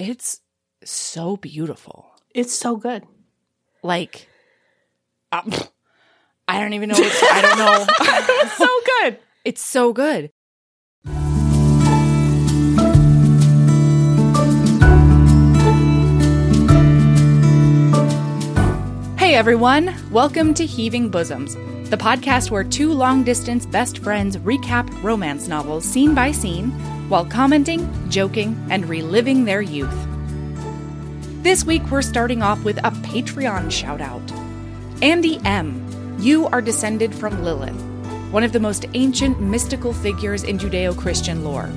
it's so beautiful. It's so good. Like, uh, I don't even know. What I don't know. It's so good. it's so good. Hey everyone, welcome to Heaving Bosoms, the podcast where two long distance best friends recap romance novels scene by scene while commenting, joking, and reliving their youth. This week we're starting off with a Patreon shout out. Andy M., you are descended from Lilith, one of the most ancient mystical figures in Judeo Christian lore.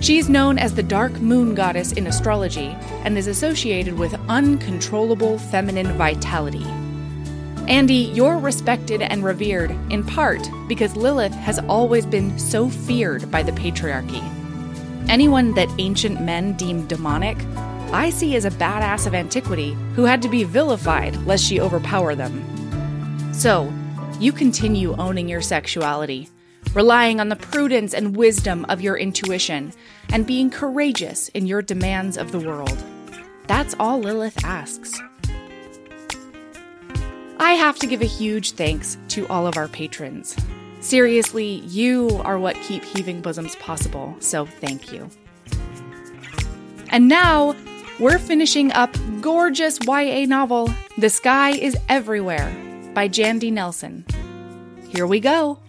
She is known as the dark moon goddess in astrology and is associated with uncontrollable feminine vitality. Andy, you're respected and revered in part because Lilith has always been so feared by the patriarchy. Anyone that ancient men deemed demonic, I see as a badass of antiquity who had to be vilified lest she overpower them. So, you continue owning your sexuality, relying on the prudence and wisdom of your intuition, and being courageous in your demands of the world. That's all Lilith asks. I have to give a huge thanks to all of our patrons. Seriously, you are what keep Heaving Bosoms possible, so thank you. And now, we're finishing up gorgeous YA novel The Sky is Everywhere by Jandy Nelson. Here we go.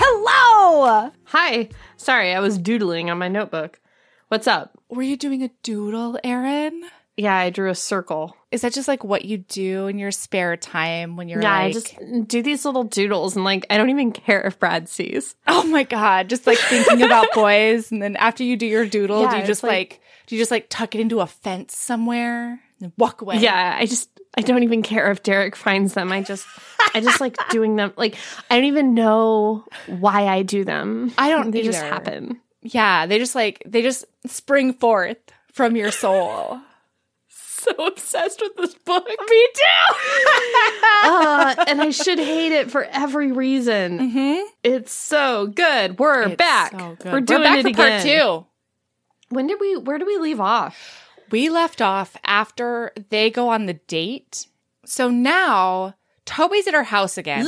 Hello! Hi. Sorry, I was doodling on my notebook. What's up? Were you doing a doodle, Erin? Yeah, I drew a circle. Is that just like what you do in your spare time when you're yeah, like I just do these little doodles and like I don't even care if Brad sees. Oh my god, just like thinking about boys and then after you do your doodle, Yeah, do you just like- like, do you just like tuck it into a fence somewhere and walk away? Yeah, I just I don't even care if Derek finds them. I just I just like doing them. Like I don't even know why I do them. I don't They just happen. Yeah, they just like they just spring forth from your soul. So obsessed with this book. Me too. uh, and I should hate it for every reason. mm-hmm. It's so good. We're back. We're doing back it for again. part two. When did we? Where did we leave off? We left off after they go on the date. So now Toby's at her house again.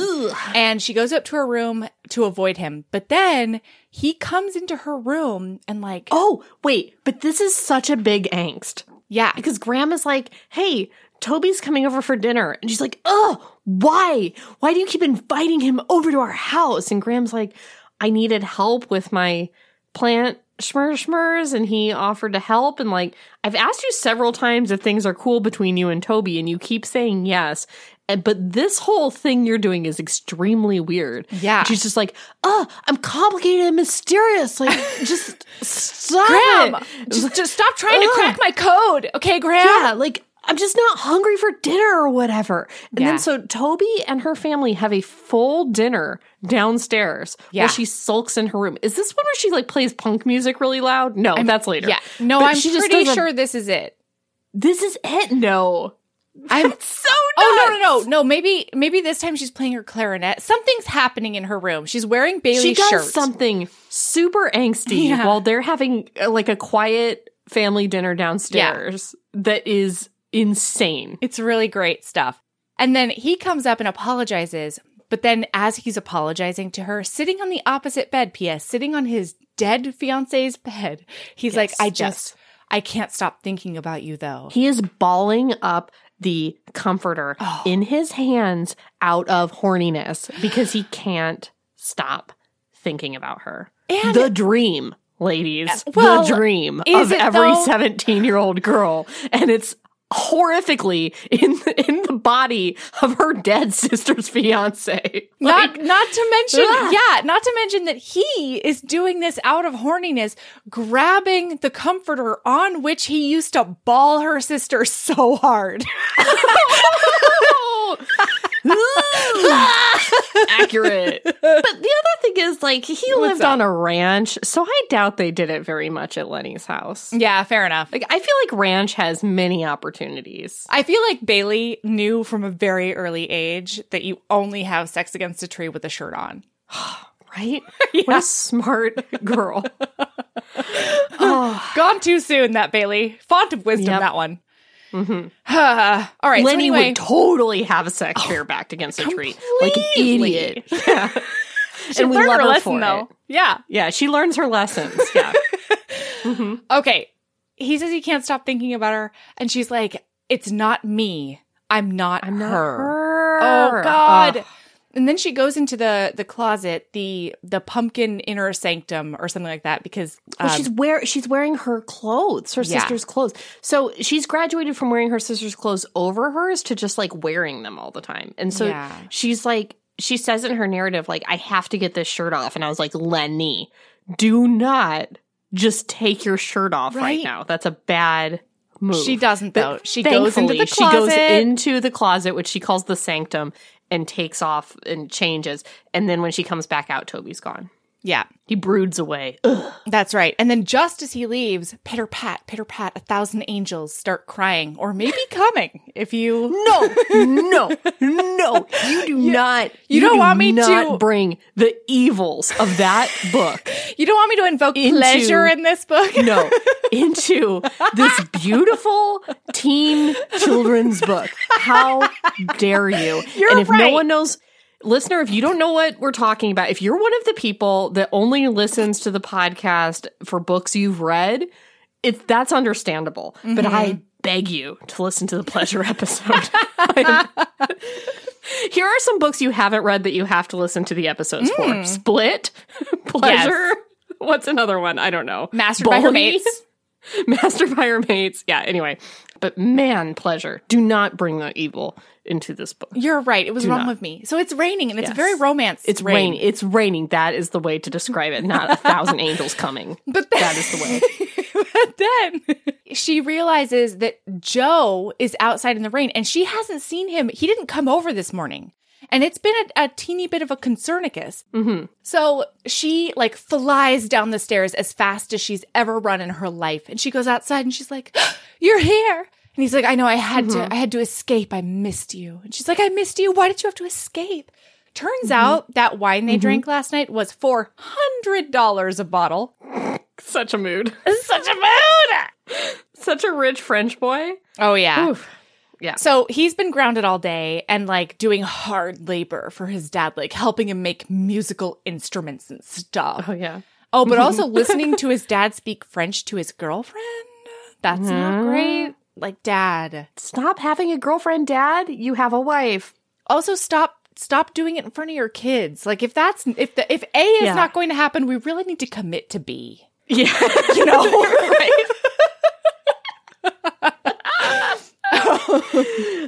And she goes up to her room to avoid him. But then he comes into her room and like, Oh wait, but this is such a big angst yeah, because Gram is like, "Hey, Toby's coming over for dinner," and she's like, "Oh, why? Why do you keep inviting him over to our house?" And Gram's like, "I needed help with my plant." Schmur schmurs and he offered to help and like I've asked you several times if things are cool between you and Toby and you keep saying yes and but this whole thing you're doing is extremely weird Yeah. she's just like oh I'm complicated and mysterious like just stop Gram, just, just stop trying to crack my code. Okay, Gram? Yeah, like I'm just not hungry for dinner or whatever. And Yeah. then so Toby and her family have a full dinner downstairs Yeah. while she sulks in her room. Is this one where she like plays punk music really loud? No, that's later. Yeah. No, But I'm pretty sure this is it. This is it. No. I'm It's so Oh no no no no! Maybe maybe this time she's playing her clarinet. Something's happening in her room. She's wearing Bailey's She does shirt. something super angsty Yeah. while they're having uh, like a quiet family dinner downstairs that is insane. It's really great stuff. And then he comes up and apologizes. But then, as he's apologizing to her, sitting on the opposite bed, P.S., sitting on his dead fiance's bed, he's like, Yes, I yes. just, I can't stop thinking about you, though. He is balling up the comforter Oh. in his hands out of horniness because he can't stop thinking about her. And- the dream, ladies. well, the dream is of every 17 year old girl. And it's horrifically in the, in the body of her dead sister's fiance. not, not to mention, Ugh. yeah, not to mention that he is doing this out of horniness, grabbing the comforter on which he used to ball her sister so hard. accurate. but the other thing is, like, he lived up? on a ranch, so I doubt they did it very much at Lennie's house. Yeah, fair enough. Like, I feel like ranch has many opportunities. I feel like Bailey knew from a very early age that you only have sex against a tree with a shirt on. Right? What a smart girl. oh, Gone too soon, that Bailey. Font of wisdom, Yep. that one. Mhm. All right, so Lennie anyway, would totally have a sex chair backed against a tree. Like an idiot. Yeah. and we love her her lesson for though. it. Yeah. Yeah, she learns her lessons. Yeah. Mhm. Okay. He says he can't stop thinking about her, and she's like, "It's not me. I'm not I'm not her." her. Oh God. And then she goes into the the closet, the the pumpkin inner sanctum or something like that, because Well, um, she's wear she's wearing her clothes, her Yeah. sister's clothes. So she's graduated from wearing her sister's clothes over hers to just like wearing them all the time. And so Yeah. she's like she says in her narrative like I have to get this shirt off and I was like Lennie, do not just take your shirt off right, Right. now. That's a bad move. she doesn't though. But She goes into the closet. She goes into the closet, which she calls the sanctum, and takes off and changes. And then when she comes back out, Toby's gone. Yeah, He broods away. Ugh. that's right. And then just as he leaves, pitter pat, pitter pat, a thousand angels start crying, or maybe coming. If you No, no, no. You do not. you don't do want me to- bring the evils of that book. you don't want me to invoke Into- pleasure in this book. No, into this beautiful teen children's book. How dare you? You're and if no one knows, listener, if you don't know what we're talking about, if you're one of the people that only listens to the podcast for books you've read, it's that's understandable. But Mm-hmm. I beg you to listen to the pleasure episode. Here are some books you haven't read that you have to listen to the episodes Mm. for. Split, Pleasure. What's another one? I don't know. Mastered by her mates. Master by her mates. Yeah, anyway. But man, pleasure. Do not bring the evil into this book. You're right. It was Do wrong not. with me. So it's raining, and it's Yes. very romance. It's rain. raining. It's raining. That is the way to describe it, not a thousand angels coming. But That is the way. but then she realizes that Joe is outside in the rain and she hasn't seen him. He didn't come over this morning. And it's been a, a teeny bit of a concernicus. hmm So she like flies down the stairs as fast as she's ever run in her life. And she goes outside and she's like, You're here. And he's like, I know I had to mm-hmm. I had to escape. I missed you. And she's like, I missed you. Why did you have to escape? Turns mm-hmm. out that wine they mm-hmm. drank last night was four hundred dollars a bottle. Such a mood. Such a mood. Such a rich French boy. Oh yeah. Oof. Yeah. So he's been grounded all day and like doing hard labor for his dad, like helping him make musical instruments and stuff. Oh yeah. Oh, but also listening to his dad speak French to his girlfriend. That's not Mhm. great. Like dad. Stop having a girlfriend, Dad. You have a wife. Also stop stop doing it in front of your kids. Like if that's if the if A is Yeah. not going to happen, we really need to commit to B. Yeah. You know? right.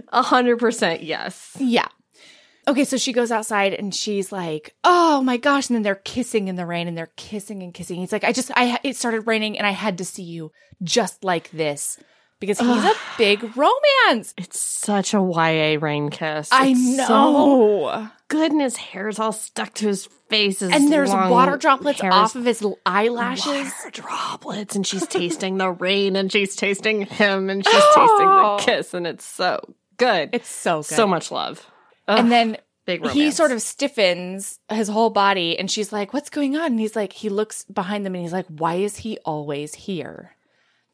A hundred percent yes. Yeah. Okay, so she goes outside and she's like, "Oh my gosh!" And then they're kissing in the rain, and they're kissing and kissing. He's like, "I just, I, it started raining, and I had to see you just like this because he's a big romance." It's such a YA rain kiss. I It's so know, good, and his hair's all stuck to his face. his and there's water droplets off of his eyelashes. Water droplets, and she's tasting the rain, and she's tasting him, and she's tasting the kiss, and it's so good. It's so good. so much love. Ugh, and then big he sort of stiffens his whole body, and she's like, "What's going on?" And he's like, he looks behind them, and he's like, "Why is he always here?"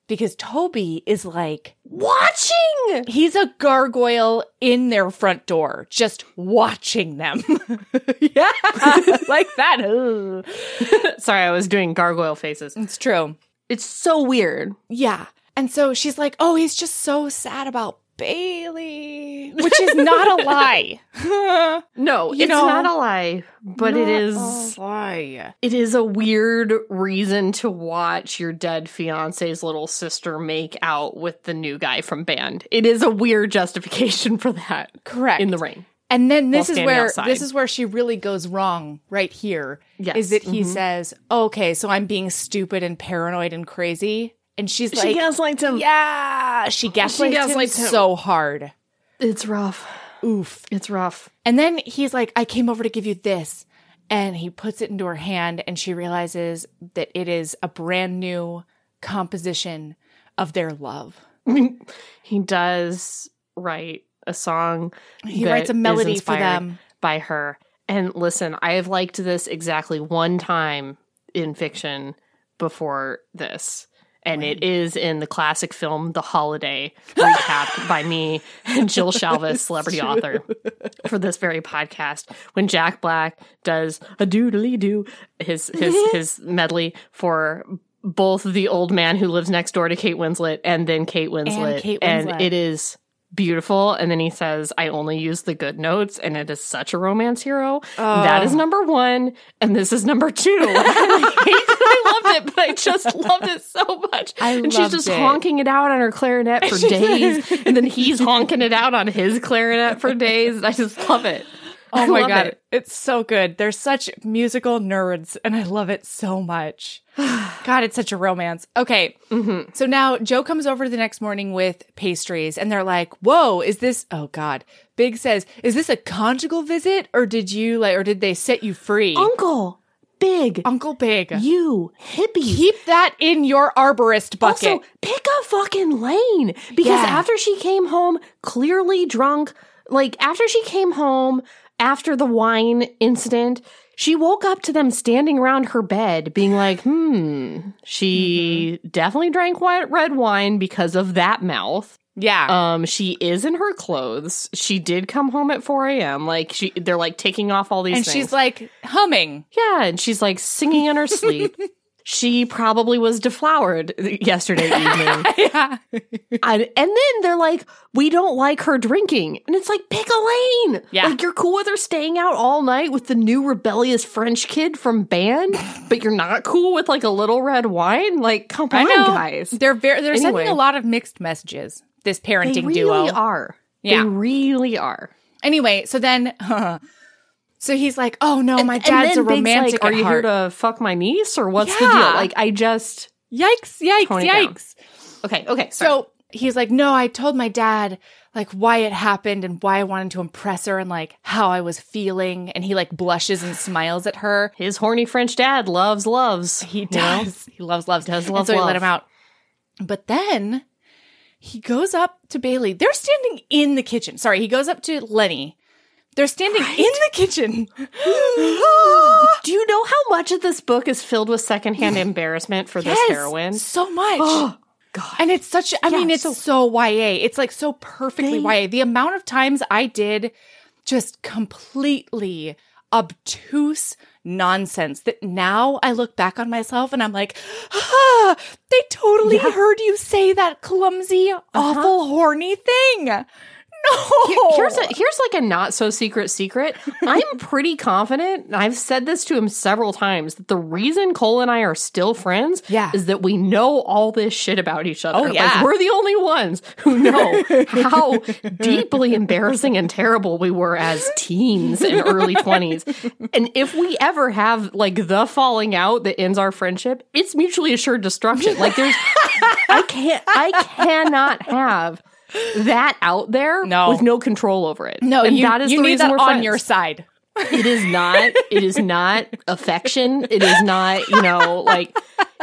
Because Toby is like watching. He's a gargoyle in their front door, just watching them. yeah, like that. Sorry, I was doing gargoyle faces. It's true. It's so weird. Yeah. And so she's like, oh, he's just so sad about Bailey, which is not a lie. No, You it's know, not a lie, but it is. a lie. It is a weird reason to watch your dead fiance's little sister make out with the new guy from band. It is a weird justification for that Correct. in the rain. And then this is where outside. this is where she really goes wrong right here. Yes. Is that he Mhm. says, "Okay, so I'm being stupid and paranoid and crazy." And she's like, she gaslights him. "Yeah, she gaslights, gaslights him him. so hard." It's rough. Oof. It's rough. And then he's like, I came over to give you this. and he puts it into her hand and she realizes that it is a brand new composition of their love. he does write a song. He writes a melody for them. by her. And listen, I have liked this exactly one time in fiction before this. And it is in the classic film The Holiday, recapped by me and Jill Shalvis, celebrity author, for this very podcast. When Jack Black does a doodly doo, his his his medley for both the old man who lives next door to Kate Winslet and then Kate Winslet. Kate And it is beautiful. And then he says, I only use the good notes, and it is such a romance hero. That is oh. number one, and this is number two. I, hate that I loved it, but I just loved it so much. I and she's just it. honking it out on her clarinet for days, and then he's honking it out on his clarinet for days. I just love it. Oh my god, it. it's so good. They're such musical nerds, and I love it so much. God, it's such a romance. Okay, Mm-hmm. so now Joe comes over the next morning with pastries, and they're like, "Whoa, is this?" Oh God, Big says, "Is this a conjugal visit, or did you like, or did they set you free?" Uncle, big, Uncle Big, you hippie. keep that in your arborist bucket. Also, pick a fucking lane because Yeah. after she came home, clearly drunk, like after she came home after the wine incident, she woke up to them standing around her bed, being like, "Hmm." She definitely drank white red wine because of that mouth. yeah, Um, she is in her clothes. She did come home at 4 a.m. Like she, they're like taking off all these and things. she's like humming. Yeah, and she's like singing in her sleep. she probably was deflowered yesterday evening. yeah, and, and then they're like, we don't like her drinking. And it's like, pick a lane. Yeah. Like you're cool with her staying out all night with the new rebellious French kid from band, but you're not cool with like a little red wine? Like, come on, guys. They're very they're Anyway. sending a lot of mixed messages. This They parenting really duo. are. Yeah. They really are. Anyway, so then, so he's like, "Oh no, my And dad's a romantic." Like, are you heart." here to fuck my niece or what's the deal? Like, I just. Yikes! Yikes! Tone it down. Yikes! Okay, okay. Sorry. So he's like, "No, I told my dad like why it happened and why I wanted to impress her and like how I was feeling." And he like blushes and smiles at her. his horny French dad loves loves. He you know? does. He loves loves. Does And love so he let him out. But then he goes up to Bailey. They're standing in the kitchen. Sorry, he goes up to Lennie. They're standing in the kitchen. Do you know how much of this book is filled with secondhand embarrassment for this heroine? So much. God. And it's such, I mean, it's so- so, YA. It's like so perfectly They- YA. The amount of times I did just completely obtuse nonsense that now I look back on myself and I'm like, ah, they totally heard you say that clumsy, awful, horny thing. No. Here's a, here's like a not so secret secret. I'm pretty confident, and I've said this to him several times, that the reason Cole and I are still friends Yeah. is that we know all this shit about each other. Oh, Like, yeah. we're the only ones who know how deeply embarrassing and terrible we were as teens and early 20s. And if we ever have like the falling out that ends our friendship, it's mutually assured destruction. Like there's I can't I cannot have that out there No. with no control over it. no, and you, that is you the need reason that on friends. your side. It is not. It is not affection. It is not. You know, like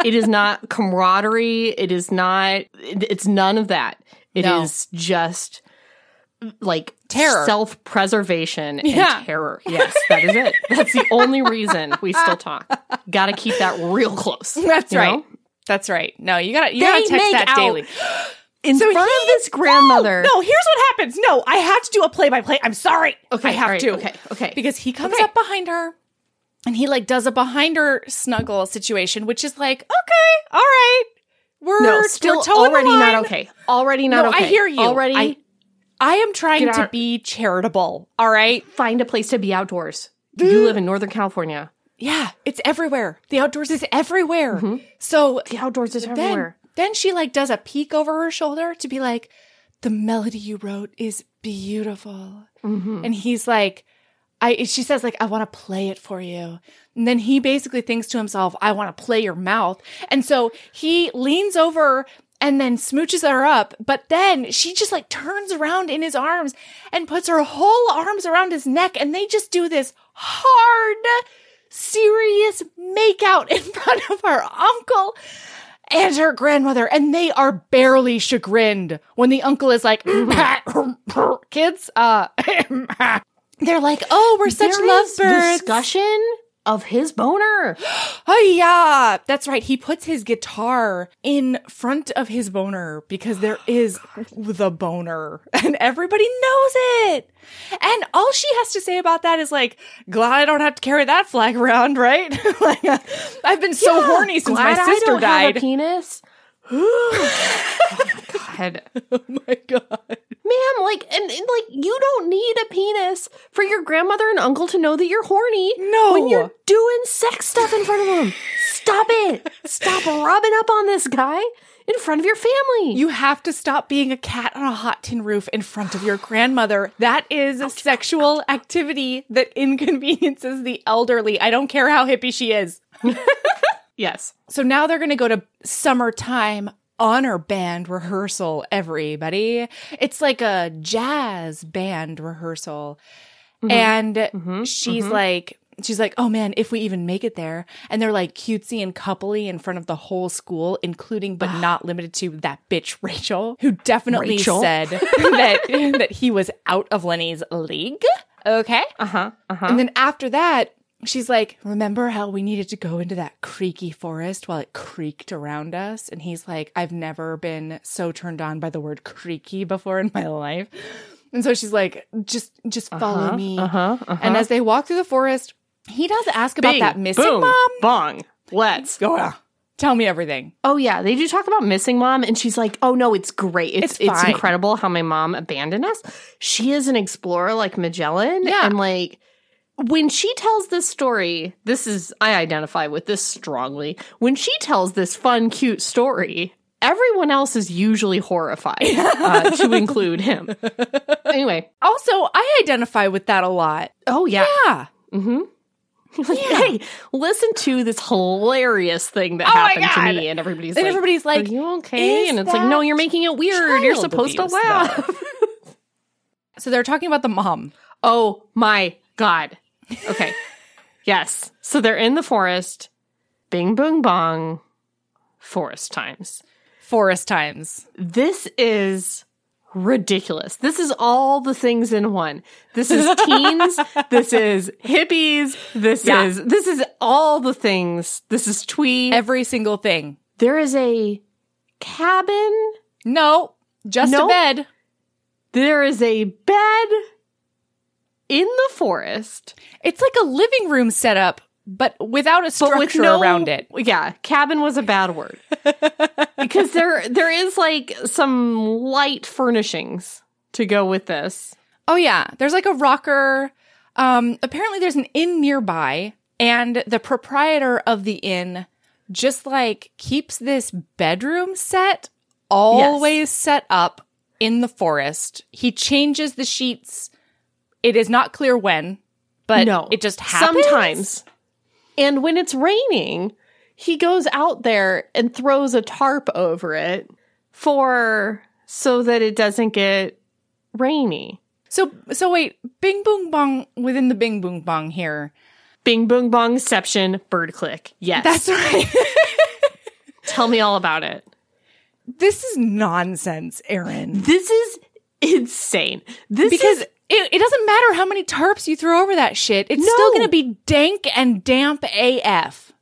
it is not camaraderie. It is not. it- It's none of that. It is No. just like Terror. self preservation, and terror. Yes, that is it. That's the only reason we still talk. Got to keep that real close. That's right. know? That's right. No, you gotta you They gotta text that out. daily. In So front he- of this grandmother. No, here's what happens. No, I have to do a play by play. I'm sorry. Okay, I have right, to. okay, okay. Because he comes Okay. up behind her and he like does a behind her snuggle situation, which is like, okay, all right. We're, no, we're still already not okay. Already not No, okay. I hear you. Already I, I am trying to be charitable. All right. find a place to be outdoors. You live in Northern California. Yeah, it's everywhere. The outdoors is everywhere. Mm-hmm. So The outdoors is everywhere. Then she like does a peek over her shoulder to be like, the melody you wrote is beautiful. Mm-hmm. And he's like, I, she says like, I want to play it for you. And then he basically thinks to himself, I want to play your mouth. And so he leans over and then smooches her up. But then she just like turns around in his arms and puts her whole arms around his neck. And they just do this hard serious makeout in front of her uncle and her grandmother, and they are barely chagrined when the uncle is like, kids, uh, they're like, oh, we're such There lovebirds. discussion of his boner. Oh yeah, that's right. He puts his guitar in front of his boner because there is the boner, and everybody knows it. And all she has to say about that is like, "Glad I don't have to carry that flag around, right?" like, uh, I've been so Yeah, horny since my sister died. a penis. God. oh my god. Ma'am, like, and, and, like, you don't need a penis for your grandmother and uncle to know that you're horny. No. When you're doing sex stuff in front of them. Stop it. Stop rubbing up on this guy in front of your family. You have to stop being a cat on a hot tin roof in front of your grandmother. That is a sexual activity that inconveniences the elderly. I don't care how hippie she is. yes. So now they're going to go to summertime honor band rehearsal, everybody. It's like a jazz band rehearsal. And she's like, she's like, oh man, if we even make it there. And they're like cutesy and coupley in front of the whole school, including but not limited to that bitch Rachel, who definitely Rachel. said that, that he was out of Lennie's league. Okay. Uh huh. Uh huh. And then after that, she's like, Remember how we needed to go into that creaky forest while it creaked around us? And he's like, I've never been so turned on by the word creaky before in my life. And so she's like, just just follow me. Uh huh. Uh-huh. And as they walk through the forest, he does ask about Bing, that missing boom, mom. Bong. Let's. Go yeah. Tell me everything. Oh yeah, they do talk about missing mom, and she's like, "Oh no, it's great. It's It's it's, incredible how my mom abandoned us. She is an explorer like Magellan, Yeah. and like." When she tells this story, this is, I identify with this strongly. When she tells this fun, cute story, everyone else is usually horrified, uh, to include him. Anyway, Also, I identify with that a lot. oh yeah. Yeah. Mm-hmm. Like, hey, listen to this hilarious thing that Oh happened to me, and everybody's And like, everybody's like, "Are you okay?" And it's like, "No, you're making it weird. You're supposed to laugh." So they're talking about the mom. oh my god. Okay. yes. So they're in the forest. Bing, boom, bong. Forest times. Forest times. This is ridiculous. This is all the things in one. This is teens. this is hippies. This Yeah. is this is all the things. This is twee. Every single thing. there is a cabin. No, just No. a bed. There is a bed in the forest, It's like a living room setup, but without a structure with no around it. Yeah, cabin was a bad word because there there is like some light furnishings to go with this. Oh yeah, there's like a rocker. Um, apparently there's an inn nearby, and the proprietor of the inn just like keeps this bedroom set always set up in the forest. He changes the sheets. It is not clear when, but no, it just happens. sometimes. And when it's raining, he goes out there and throws a tarp over it for so that it doesn't get rainy. So so wait, Bing Boom Bong within the Bing Boom Bong here. Bing boom bongception bird click. Yes. That's right. Tell me all about it. this is nonsense, Erin. This is insane. This Because is it, it doesn't matter how many tarps you throw over that shit. It's still going to be dank and damp AF.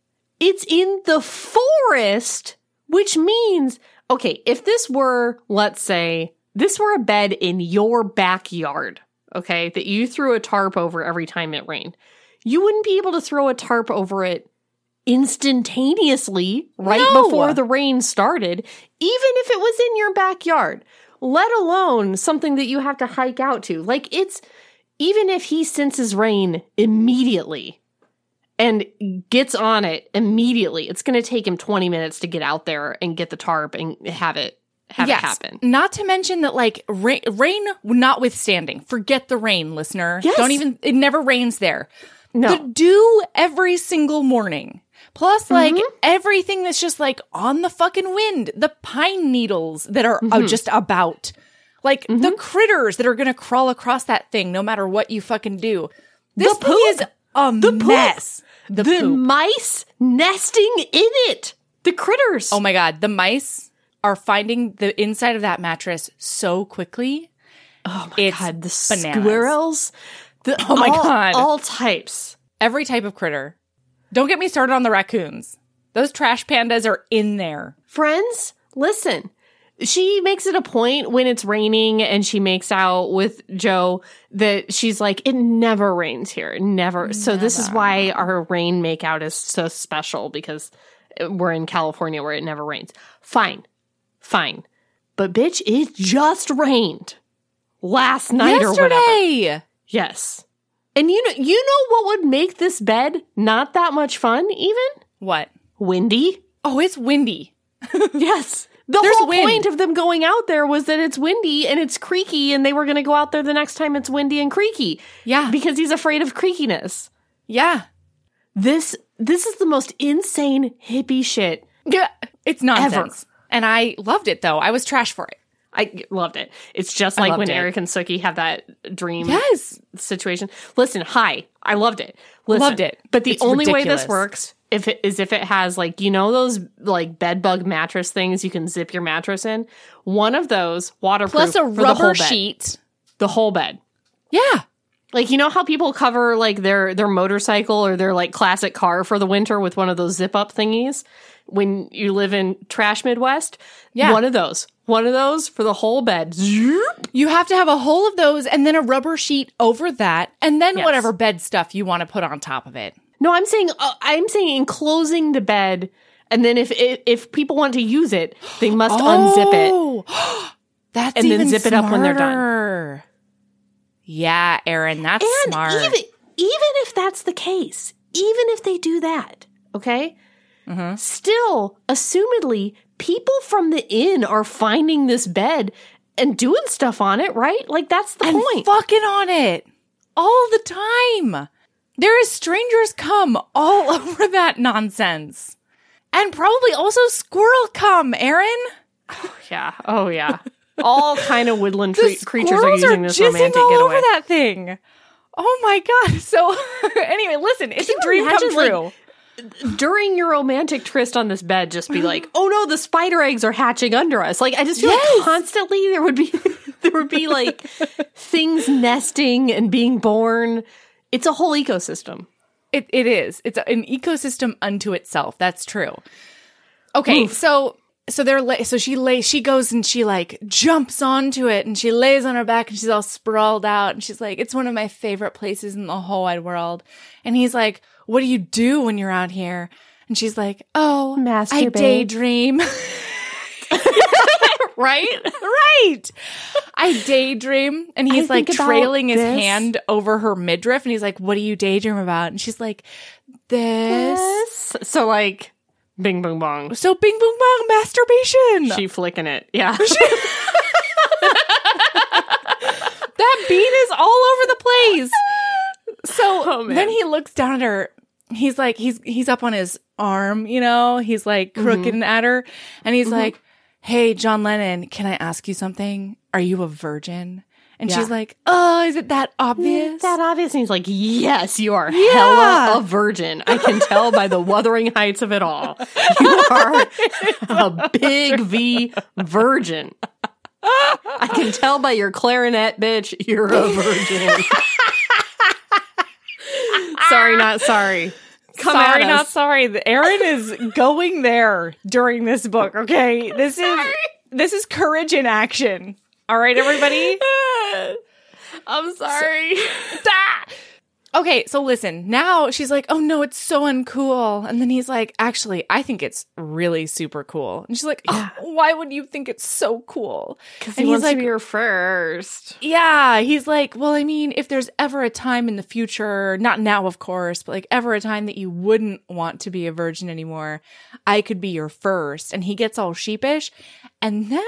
it's in the forest, which means okay, if this were, let's say, this were a bed in your backyard, okay, that you threw a tarp over every time it rained, you wouldn't be able to throw a tarp over it instantaneously right No. before the rain started, even if it was in your backyard, let alone something that you have to hike out to. Like it's even if he senses rain immediately and gets on it immediately, it's going to take him 20 minutes to get out there and get the tarp and have it have it happen. Not to mention that, like, rain, rain notwithstanding, forget the rain, listener. Yes. Don't even, it never rains there. No. The dew every single morning. Plus, like, Mm-hmm. everything that's just like on the fucking wind, the pine needles that are uh, Mm-hmm. just about, like, the critters that are to crawl across that thing no matter what you fucking do. This The thing is poop. a mess. The, The poop. mice nesting in it. The critters. Oh my god, the mice are finding the inside of that mattress so quickly. Oh my It's god, the bananas. squirrels. The, Oh my all- God. all types. Every type of critter. Don't get me started on the raccoons. Those trash pandas are in there. Friends, listen. She makes it a point when it's raining and she makes out with Joe that she's like, it never rains here. Never. So this is why our rain makeout is so special because we're in California where it never rains. Fine. Fine. But bitch, it just rained last night or whatever. Yesterday. Yes. And you know, you know what would make this bed not that much fun even? What? Windy. Oh, it's windy. Yes. The There's whole wind. point of them going out there was that it's windy and it's creaky and they were going to go out there the next time it's windy and creaky Yeah. because he's afraid of creakiness. yeah. This this is the most insane hippie shit. Yeah. It's nonsense. And I loved it though. I was trash for it. I loved it. It's just like when it. Eric and Sookie have that dream Yes. situation. Listen, hi, I loved it. Listen, Loved it. But the It's only way this works if it is if it has like you know those like bed bug mattress things you can zip your mattress in. One of those waterproof Plus a for the whole rubber bed. sheet. The whole bed. Yeah. Like you know how people cover like their their motorcycle or their like classic car for the winter with one of those zip up thingies when you live in trash Midwest. Yeah. one of those. One of those for the whole bed. You have to have a whole of those and then a rubber sheet over that and then Yes. whatever bed stuff you want to put on top of it. No, I'm saying uh, I'm saying enclosing the bed, and then if if, if people want to use it, they must unzip it. Oh. That's And then zip it up when they're done. Yeah, Erin, that's And smart. even even if that's the case, even if they do that, okay, Mm-hmm. still, assumedly, people from the inn are finding this bed and doing stuff on it, right? Like that's the and point. fucking on it all the time. There is strangers come all over that nonsense. And probably also squirrel come, Erin. Oh, yeah. Oh yeah. All kind of woodland tre- creatures are using this jizzing romantic all getaway. over that thing. Oh my god. So anyway, listen, it's Can a dream come imagine, like, true. During your romantic tryst on this bed just be like, "Oh no, the spider eggs are hatching under us." Like I just feel Yes. like constantly there would be there would be like things nesting and being born. It's a whole ecosystem. It it is. It's an ecosystem unto itself. That's true. Okay, so so they're la- so she lays she goes and she like jumps onto it and she lays on her back and she's all sprawled out and she's like it's one of my favorite places in the whole wide world. And he's like, "What do you do when you're out here?" And she's like, "Oh, I Masturbate." daydream." Right? right. I daydream. And he's like trailing his this. hand over her midriff and he's like, What do you daydream about? And she's like, This. So like bing boom bong. So bing boom bong masturbation. She flicking it. Yeah. that bean is all over the place. So Oh, then he looks down at her. He's like, he's he's up on his arm, you know, he's like Mm-hmm. crooking at her. And he's like, Hey, John Lennon, can I ask you something? Are you a virgin? And Yeah. she's like, Oh, is it that obvious? that obvious. And he's like, yes, you are Yeah. hella a virgin. I can tell by the wuthering heights of it all. You are a big V virgin. I can tell by your clarinet, bitch, you're a virgin. Sorry, not sorry. Come sorry, not sorry. Erin is going there during this book. Okay, this is this is courage in action. All right, everybody. I'm sorry. Ah! Okay, so listen. Now she's like, "Oh no, it's so uncool," and then he's like, "Actually, I think it's really super cool." And she's like, "Oh, "Why would you think it's so cool?" Because he he's wants like, to be your first. Yeah, he's like, well, I mean, if there's ever a time in the future, not now, of course, but like ever a time that you wouldn't want to be a virgin anymore, I could be your first. And he gets all sheepish. And then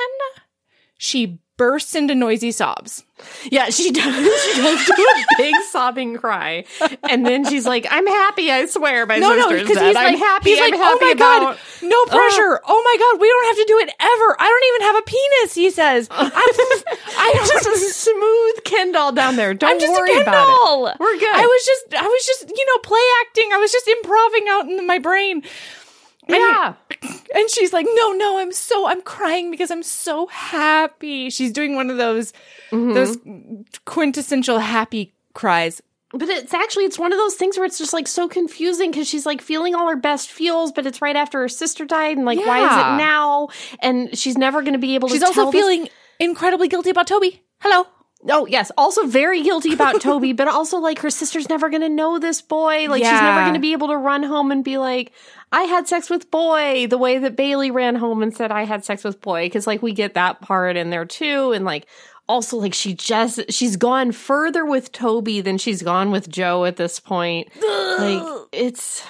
she bursts into noisy sobs. Yeah, she does. She does do big sobbing cry. And then she's like, I'm happy, I swear, my No, no, sister's because dead. he's I'm like, happy, he's I'm like, happy oh my about god, no pressure. oh my god, we don't have to do it ever. I don't even have a penis. He says, I'm, I'm just a smooth Ken doll down there. Don't I'm just worry a Ken about doll. it. We're good. I was just, I was just, you know, play acting. I was just improving out in my brain. And- yeah. And she's like, no, no, I'm so, I'm crying because I'm so happy. She's doing one of those, Mm-hmm. those quintessential happy cries. But it's actually it's one of those things where it's just like so confusing because she's like feeling all her best feels, but it's right after her sister died, and like why is it now? And she's never going to be able to. She's also tell this- feeling incredibly guilty about Toby. Hello. Oh yes, also very guilty about Toby, but also like her sister's never going to know this boy. Like she's never going to be able to run home and be like, "I had sex with boy," the way that Bailey ran home and said, "I had sex with boy," because like we get that part in there too, and like. Also, like she just she's gone further with Toby than she's gone with Joe at this point. Like it's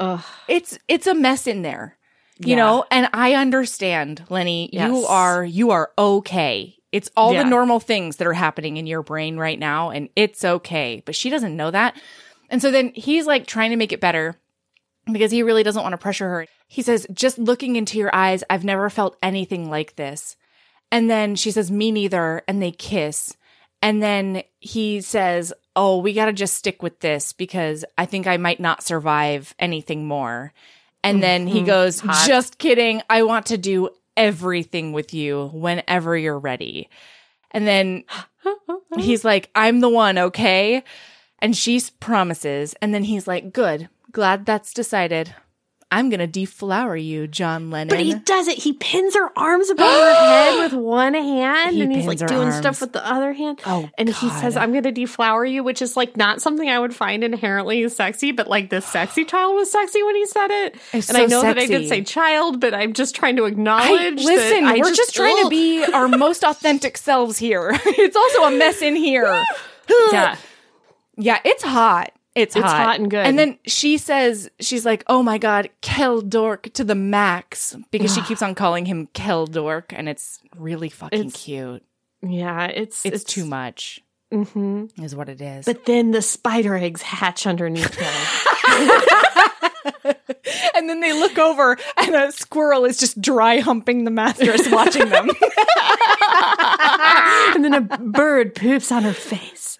ugh. It's it's a mess in there. You Yeah. know, and I understand, Lennie, you are you are okay. It's all Yeah. the normal things that are happening in your brain right now and it's okay. But she doesn't know that. And so then he's like trying to make it better because he really doesn't want to pressure her. He says, "Just looking into your eyes, I've never felt anything like this." And then she says, "Me neither," and they kiss. And then he says, "Oh, we got to just stick with this because I think I might not survive anything more." And then he mm-hmm. goes, Hot. "Just kidding. I want to do everything with you whenever you're ready." And then he's like, "I'm the one, okay?" And she promises, and then he's like, "Good. Glad that's decided. I'm going to deflower you, John Lennon." But he does it. He pins her arms above her head with one hand, He and he's like doing arms. stuff with the other hand. Oh, and he says, "I'm going to deflower you," which is like not something I would find inherently sexy, but like this sexy child was sexy when he said it. It's and I so know that I sexy. did say child, but I'm just trying to I, acknowledge. listen, that I we're just, trying to be our most authentic selves here. it's also a mess in here. Yeah, Yeah, it's hot. It's, It's hot. hot and good. And then she says, she's like, oh my God, Keldork to the max. Because she keeps on calling him Keldork and it's really fucking It's- cute. yeah. It's It's, too much, hmm is what it is. But then the spider eggs hatch underneath him. and then they look over and a squirrel is just dry humping the mattress watching them. and then a bird poops on her face.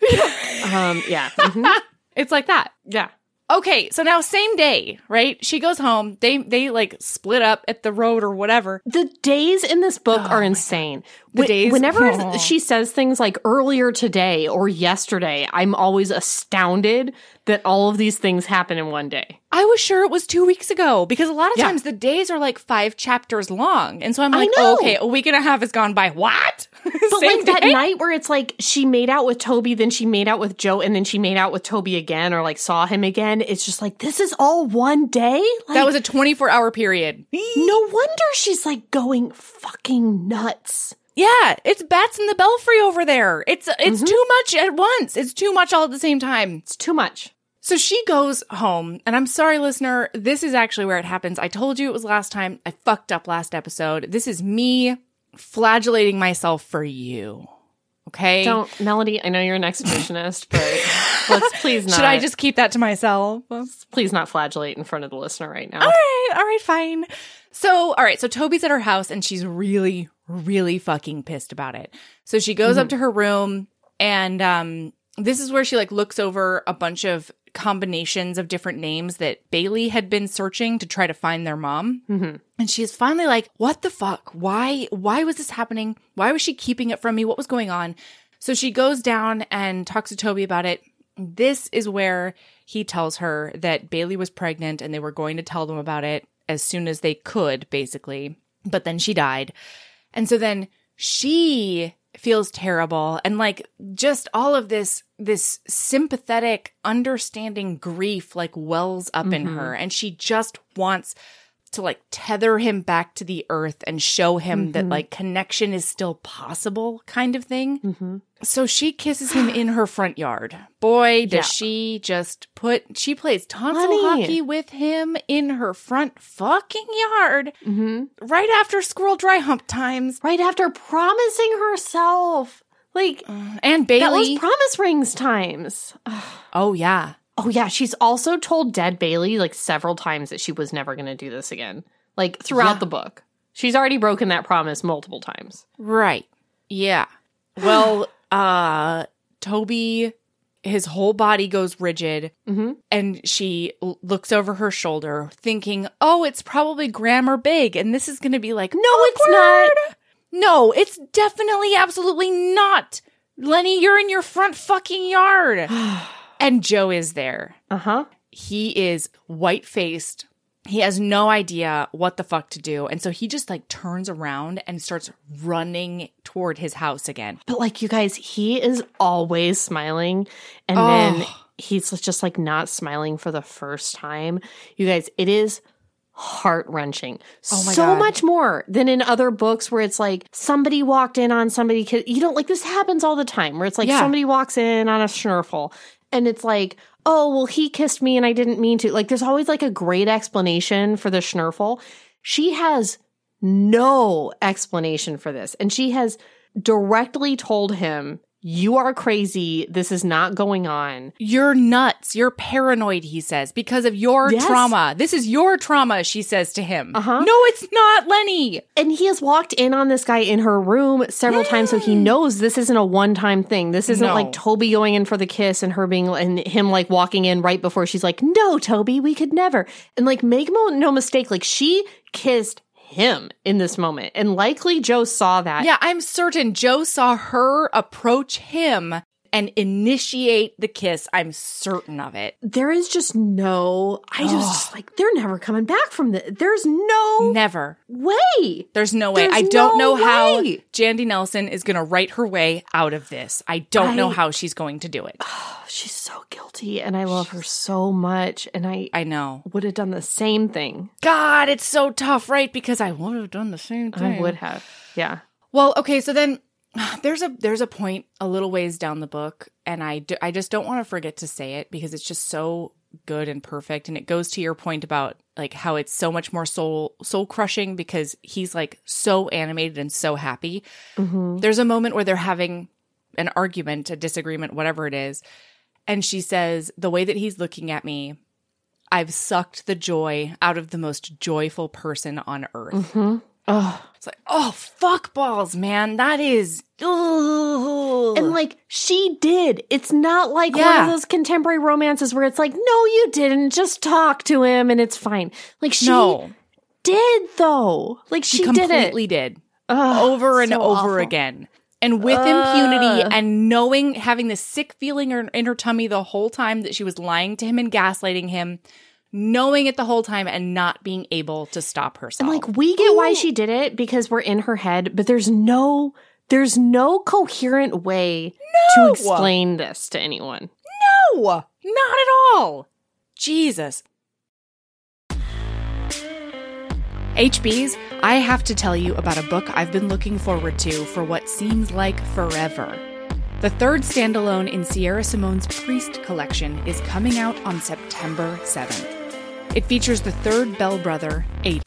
um, yeah. mhm. It's like that. Yeah. Okay, so now same day, right? She goes home. They they like split up at the road or whatever. The days in this book oh are insane. The Wh- days- Whenever Aw. she says things like earlier today or yesterday, I'm always astounded that all of these things happen in one day. I was sure it was two weeks ago because a lot of Yeah. times the days are like five chapters long, and so I'm like, oh, okay, a week and a half has gone by. What? But like that night where it's like she made out with Toby, then she made out with Joe, and then she made out with Toby again or like saw him again. It's just like, this is all one day? Like, that was a 24 hour period. no wonder she's like going fucking nuts. Yeah, it's bats in the belfry over there. It's it's Mm-hmm. too much at once. It's too much all at the same time. It's too much. So she goes home, and I'm sorry, listener. This is actually where it happens. I told you it was last time. I fucked up last episode. This is me flagellating myself for you. Okay. Don't, Melody, I know you're an exhibitionist, but let's please not. Should I just keep that to myself? please not flagellate in front of the listener right now? All right, all right, fine. So, all right, so Toby's at her house and she's really, really fucking pissed about it. So she goes up to her room and um this is where she like looks over a bunch of combinations of different names that Bailey had been searching to try to find their mom. Mhm. And she's finally like, "What the fuck? Why why was this happening? Why was she keeping it from me? What was going on?" So she goes down and talks to Toby about it. This is where he tells her that Bailey was pregnant and they were going to tell them about it as soon as they could, basically. But then she died. And so then she feels terrible. And like just all of this this sympathetic understanding grief like wells up in mm-hmm. her. And she just wants to like tether him back to the earth and show him that like connection is still possible kind of thing Mm-hmm. so she kisses him in her front yard. Boy, does Yeah. she just put she plays tonsil Honey. hockey with him in her front fucking yard Mm-hmm. right after squirrel dry hump times. Right after promising herself. Like And Bailey that was promise rings times. oh, yeah. Oh yeah, she's also told dead Bailey like several times that she was never going to do this again. Like throughout Yeah. the book. She's already broken that promise multiple times. Right. Yeah. Well, uh, Toby, his whole body goes rigid Mm-hmm. and she l- looks over her shoulder thinking, oh, it's probably Gram or Big. And this is going to be like, No, it's not. no, it's definitely absolutely not. Lennie, you're in your front fucking yard. and Joe is there. Uh-huh. He is white faced. He has no idea what the fuck to do. And so he just like turns around and starts running toward his house again. But like you guys, he is always smiling and Oh. then he's just like not smiling for the first time. You guys, it is heart-wrenching. Oh my so God. much more than in other books where it's like somebody walked in on somebody you don't like this happens all the time where it's like Yeah. somebody walks in on a schnurfle and it's like oh well he kissed me and I didn't mean to. Like there's always like a great explanation for the schnurfle. She has no explanation for this. And she has directly told him, You are crazy. This is not going on. You're nuts. You're paranoid, he says, because of your Yes. trauma. This is your trauma, she says to him. Uh-huh. No, it's not, Lennie. And he has walked in on this guy in her room several times, so he knows this isn't a one time thing. This isn't No. like Toby going in for the kiss and her being and him like walking in right before she's like, No, Toby, we could never. And like, make no mistake, like she kissed him in this moment. And likely Joe saw that. Yeah, I'm certain Joe saw her approach him and initiate the kiss. I'm certain of it. There is just no, I just, just like, they're never coming back from this. There's no Never. way. There's no way. There's I don't no know how. Jandy Nelson is going to write her way out of this. I don't know how she's going to do it. She's so guilty and I love her so much. And I I know. would have done the same thing. God, it's so tough, right? Because I would have done the same thing. I would have. Yeah. Well, okay, so then there's a there's a point a little ways down the book, and I do, I just don't want to forget to say it because it's just so good and perfect, and it goes to your point about like how it's so much more soul soul crushing because he's like so animated and so happy. Mm-hmm. There's a moment where they're having an argument, a disagreement, whatever it is, and she says the way that he's looking at me. I've sucked the joy out of the most joyful person on earth. Mm-hmm. Oh. It's like, oh, fuck balls, man. That is. Ugh. And like she did. It's not like one of those contemporary romances where it's like, no, you didn't. Just talk to him and it's fine. Like she no, did though. Like she, she did it completely did, Ugh, over and so over awful. again. And with impunity and knowing, having this sick feeling in in her tummy the whole time that she was lying to him and gaslighting him, knowing it the whole time and not being able to stop herself. And like we get why she did it because we're in her head, but there's no there's no coherent way No. to explain this to anyone. no, not at all. Jesus. HBs, I have to tell you about a book I've been looking forward to for what seems like forever. The third standalone in Sierra Simone's Priest collection is coming out on September 7th. It features the third Bell brother, Aiden.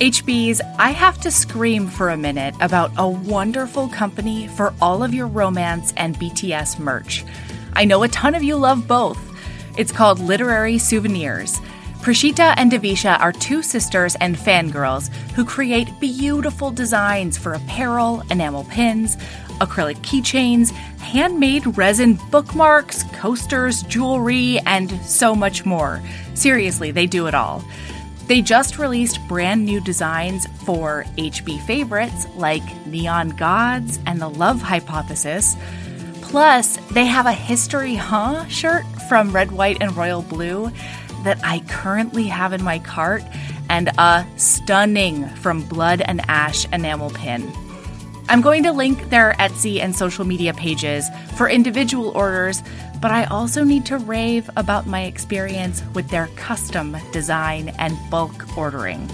HBs, I have to scream for a minute about a wonderful company for all of your romance and BTS merch. I know a ton of you love both. It's called Literary Souvenirs. Prashita and Devisha are two sisters and fangirls who create beautiful designs for apparel, enamel pins, acrylic keychains, handmade resin bookmarks, coasters, jewelry, and so much more. Seriously, they do it all. They just released brand new designs for HB favorites like Neon Gods and The Love Hypothesis. Plus, they have a History Huh shirt from Red, White, and Royal Blue that I currently have in my cart, and a stunning from Blood and Ash enamel pin. I'm going to link their Etsy and social media pages for individual orders, but I also need to rave about my experience with their custom design and bulk ordering.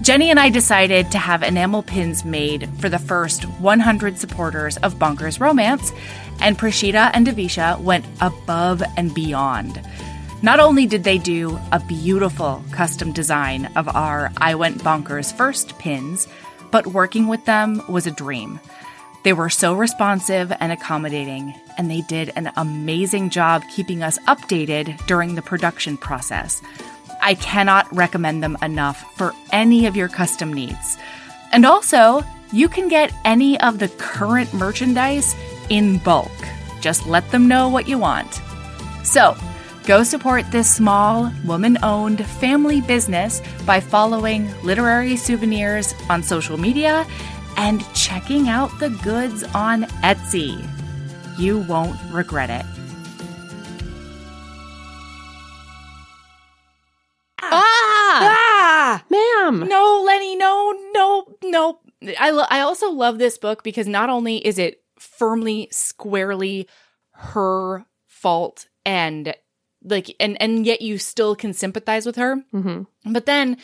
Jenny and I decided to have enamel pins made for the first 100 supporters of Bonkers Romance, and Prashita and Devisha went above and beyond. Not only did they do a beautiful custom design of our I Went Bonkers first pins, but working with them was a dream. They were so responsive and accommodating, and they did an amazing job keeping us updated during the production process. I cannot recommend them enough for any of your custom needs. And also, you can get any of the current merchandise in bulk. Just let them know what you want. So, go support this small, woman owned family business by following Literary Souvenirs on social media and checking out the goods on Etsy. You won't regret it. Ah, Ah! ma'am. No, Lennie, no, no, no. I lo- I also love this book because not only is it firmly, squarely her fault and like and and yet you still can sympathize with her, hmm but then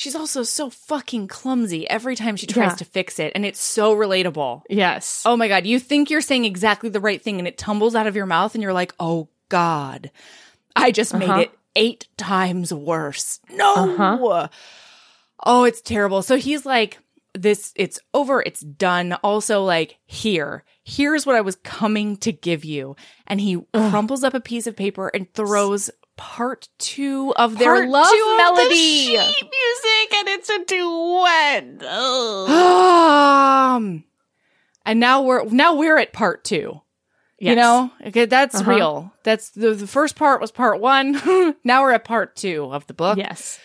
she's also so fucking clumsy every time she tries Yeah. to fix it and it's so relatable. Yes. Oh my god, you think you're saying exactly the right thing and it tumbles out of your mouth and you're like, "Oh god. I just Uh-huh. made it 8 times worse." No. Uh-huh. Oh, it's terrible. So he's like, this, it's over, it's done. Also, like, here, here's what I was coming to give you. And he crumples up a piece of paper and throws part two of their Part love of the melody. sheet music, and it's a duet. Ugh. um, and now we're now we're at part two. You know, okay, that's Uh-huh. real. That's the, the first part was part one. now we're at part two of the book. Yes.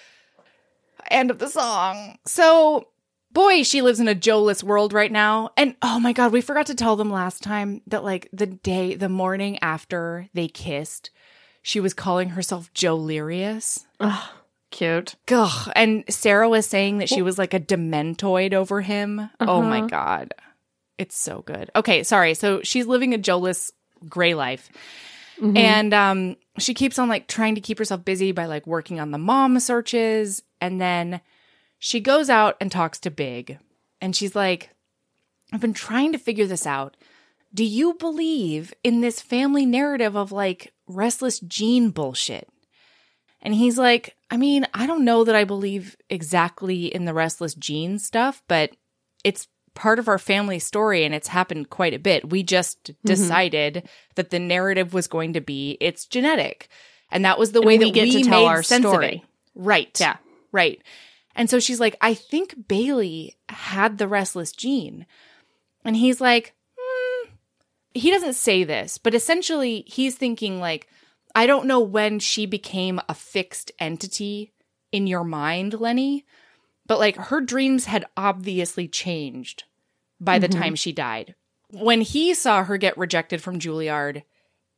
end of the song. So, boy, she lives in a Joeless world right now. And oh my God, we forgot to tell them last time that, like, the day, the morning after they kissed, she was calling herself Jolerious. Ugh, cute. Ugh. And Sarah was saying that she was like a dementoid over him. Oh my Uh-huh. God. It's so good. Okay, sorry. So she's living a Joeless gray life. Mhm. And um, she keeps on like trying to keep herself busy by like working on the mom searches. And then she goes out and talks to Big. And she's like, I've been trying to figure this out. Do you believe in this family narrative of like restless gene bullshit? And he's like, I mean, I don't know that I believe exactly in the restless gene stuff, but it's part of our family story and it's happened quite a bit. We just mm-hmm. decided that the narrative was going to be it's genetic. And that was the And way we that get we to tell our story. Right. Yeah. Right. And so she's like, I think Bailey had the restless gene. And he's like. He doesn't say this, but essentially he's thinking like, I don't know when she became a fixed entity in your mind, Lennie, but like her dreams had obviously changed by the Mhm. time she died. When he saw her get rejected from Juilliard,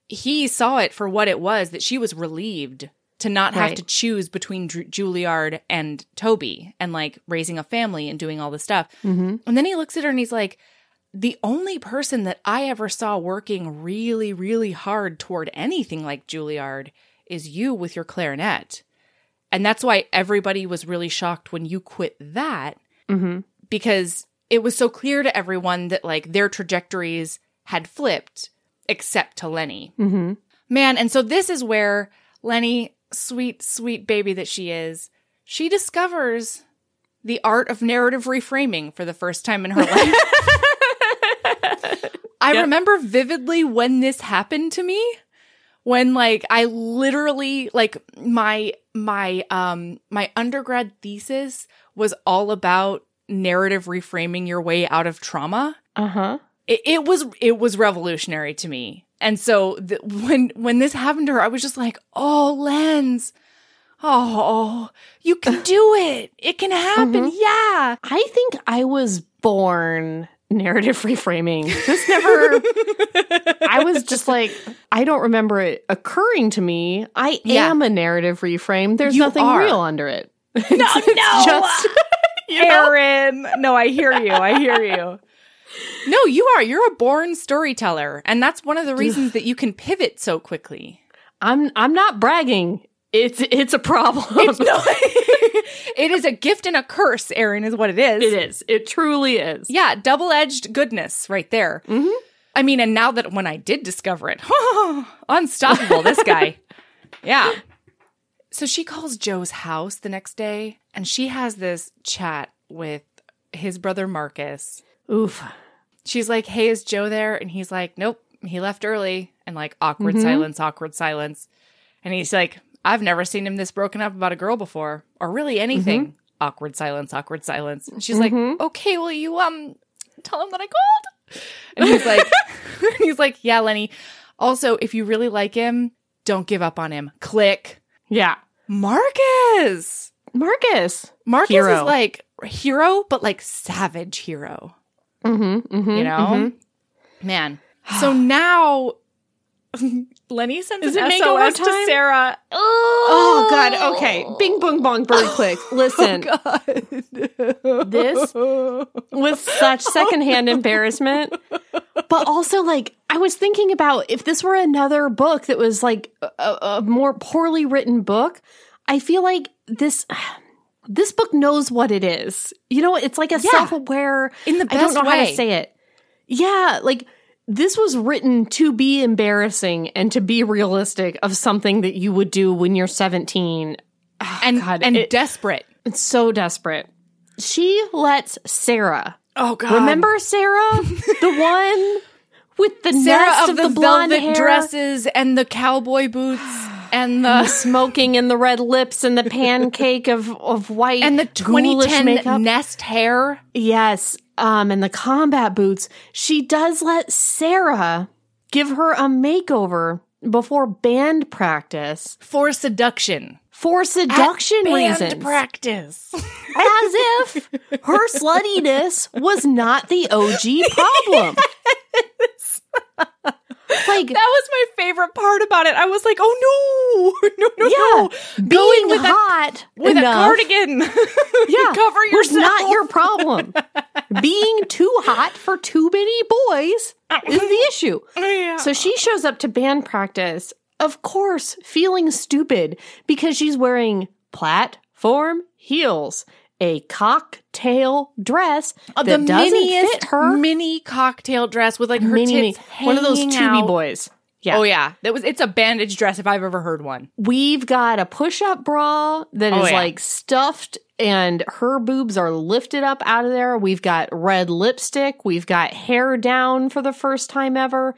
he saw it for what it was that she was relieved to not have to choose between Dr- Juilliard and Toby and like raising a family and doing all this stuff. Mm-hmm. And then he looks at her and he's like, the only person that I ever saw working really, really hard toward anything like Juilliard is you with your clarinet. And that's why everybody was really shocked when you quit that Mm-hmm. because it was so clear to everyone that like their trajectories had flipped except to Lennie. Mm-hmm. Man, and so this is where Lennie, sweet, sweet baby that she is, she discovers the art of narrative reframing for the first time in her life. I Yep. remember vividly when this happened to me. When like I literally like my my um my undergrad thesis was all about narrative reframing your way out of trauma Uh-huh. it, it was it was revolutionary to me and so th- when when this happened to her i was just like oh lens oh you can do it it can happen Mhm. yeah I think I was born narrative reframing. This never I was just like, I don't remember it occurring to me. I Yeah. am a narrative reframe. There's You nothing are. real under it. no It's no just- you know? Erin. No, I hear you. I hear you. No, you are. You're a born storyteller. And that's one of the reasons that you can pivot so quickly. I'm I'm not bragging. It's it's a problem. It's no, it is a gift and a curse, Erin, is what it is. it is. It truly is. Yeah, double edged goodness right there. Mhm. I mean, and now that when I did discover it, unstoppable, this guy. Yeah. So she calls Joe's house the next day and she has this chat with his brother Marcus. Oof. she's like, "Hey, is Joe there?" And he's like, "Nope, he left early." And like awkward silence, awkward silence. And he's like, "I've never seen him this broken up about a girl before, or really anything." Awkward silence, awkward silence. And she's like, "Okay, well, you um tell him that I called." And he's like, "He's like, yeah, Lennie. Also, if you really like him, don't give up on him." Click. Yeah. Marcus. Marcus. Marcus Hero. is like hero, but like savage hero. Mm-hmm. mm-hmm You know, man. So now Lennie sends Is an SOS to? Sarah. Oh God. Okay. Bing boom bong bird click. Oh, Listen, this was such secondhand embarrassment. But also, like, I was thinking about if this were another book that was like a, a more poorly written book, I feel like this. This book knows what it is. You know, it's like a Yeah. self-aware. In the I don't best know how way. to say it. Yeah, like this was written to be embarrassing and to be realistic of something that you would do when you're 17 ah, and God, and it- desperate. it's so desperate. She lets Sarah. Oh God! Remember Sarah? the one with the Sarah of of, the, the, blonde velvet hair, dresses and the cowboy boots and the smoking and the red lips and the pancake of, of white and the 2010 makeup. nest hair. Yes. Um, and the combat boots. She does let Sarah give her a makeover before band practice for seduction. for seduction Band reasons. practice. as if her sluttiness was not the OG problem. like, That was my favorite part about it. I was like, "Oh no, no, no, yeah, no!" being with a hot with enough, a cardigan. yeah, cover was yourself. not your problem. being too hot for too many boys is the issue. Yeah. So she shows up to band practice, of course, feeling stupid because she's wearing platform heels, a cocktail dress Uh, that doesn't fit her. mini cocktail dress with like her mini, tits mini. one of those out. boys. Yeah. Oh yeah, that was. It's a bandage dress if I've ever heard one. We've got a push-up bra that is Oh, yeah. like stuffed and her boobs are lifted up out of there. We've got red lipstick. We've got hair down for the first time ever.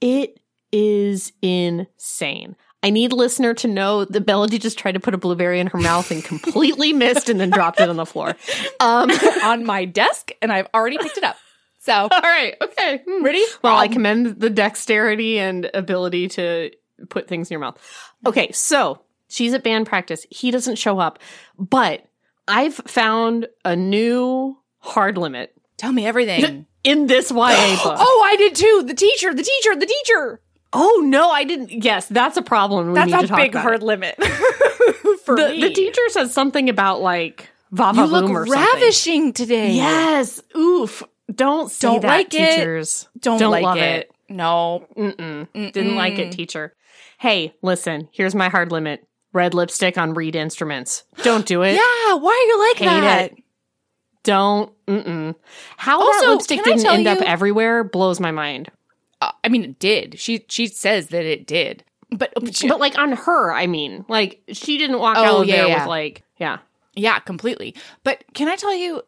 It is insane. I need listener to know that Melody just tried to put a blueberry in her mouth and completely missed and then dropped it on the floor. Um, on my desk, and I've already picked it up. So all right. Okay. Hmm. ready? Well, I Um, commend the dexterity and ability to put things in your mouth. Okay, so she's at band practice. He doesn't show up, but I've found a new hard limit tell me everything. in this YA book. oh, I did too. The teacher, the teacher, the teacher. Oh, no, I didn't. Yes, that's a problem. We That's need to a big hard it. limit for The, me. the teacher says something about like Vava you look or something. ravishing today. Yes. Oof. Don't say Don't that, like it. teachers. don't, Don't like love it. No, Mm-mm. Didn't like it, teacher. Hey, listen, here's my hard limit. Red lipstick on reed instruments. Don't do it. yeah. Why are you like Hate that? it. Don't. Mm-mm. How that Also, lipstick didn't end up everywhere blows my mind. Uh, I mean, it did. She she says that it did, but, But like on her, I mean, like she didn't walk Oh, out of yeah, there yeah. with like, yeah. yeah, completely. But can I tell you?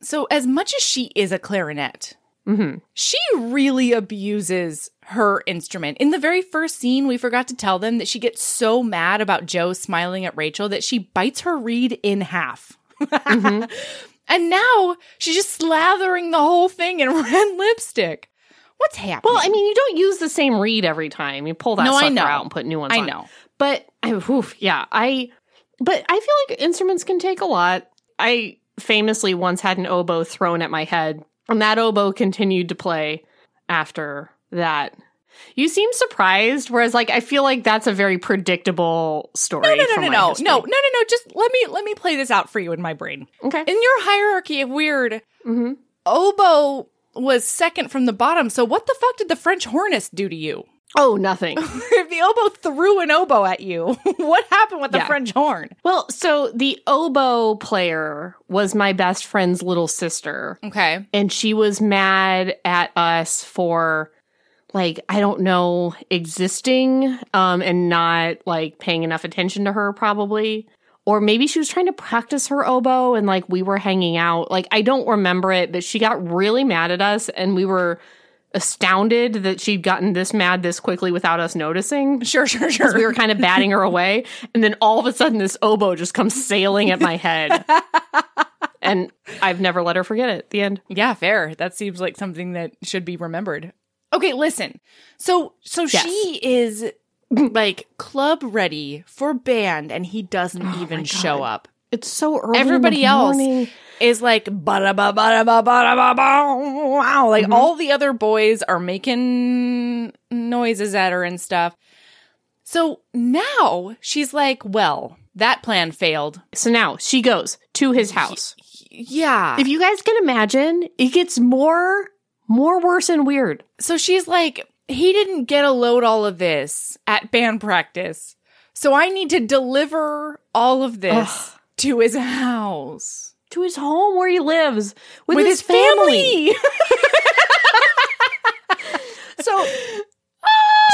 So, as much as she is a clarinet, hmm she really abuses her instrument. In the very first scene, we forgot to tell them that she gets so mad about Joe smiling at Rachel that she bites her reed in half. Mm-hmm. and now she's just slathering the whole thing in red lipstick. What's happening? Well, I mean, you don't use the same read every time. You pull that No, sucker out and put new ones I on. know. But I, oof, yeah, I. But I feel like instruments can take a lot. I famously once had an oboe thrown at my head, and that oboe continued to play after that. You seem surprised, whereas like I feel like that's a very predictable story. No, no, no, no, no, history. no, no, no, no. Just let me let me play this out for you in my brain. Okay. In your hierarchy of weird, hmm oboe was second from the bottom. So what the fuck did the French hornist do to you? Oh, nothing. if the oboe threw an oboe at you, what happened with the Yeah. French horn? well, so the oboe player was my best friend's little sister. Okay. and she was mad at us for like i don't know existing um and not like paying enough attention to her probably or maybe she was trying to practice her oboe and like we were hanging out. Like I don't remember it, but she got really mad at us and we were astounded that she'd gotten this mad this quickly without us noticing. Sure, sure, sure. We were kind of batting her away. And then all of a sudden, this oboe just comes sailing at my head. and I've never let her forget it. The end. Yeah, fair. That seems like something that should be remembered. Okay, listen. So so Yes. she is like club ready for band and he doesn't Oh even show up. It's so early. Everybody else is like ba ba ba ba ba ba wow like mm-hmm. all the other boys are making noises at her and stuff. So now she's like, well, that plan failed. So now she goes to his house. Yeah. If you guys can imagine, it gets more, more worse and weird. So she's like, he didn't get a load all of this at band practice. So I need to deliver all of this to his house To his home where he lives with, with, his, his family. So ah!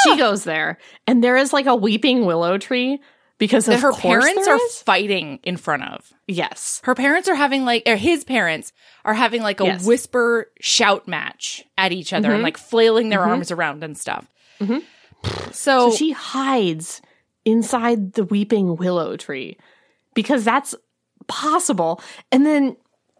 she goes there, and there is like a weeping willow tree because her parents are fighting in front of. Yes, Her parents are having like, or his parents are having like a Yes. whisper shout match at each other and Mhm. like flailing their Mhm. arms around and stuff. Mhm. So, so she hides inside the weeping willow tree because that's possible, and then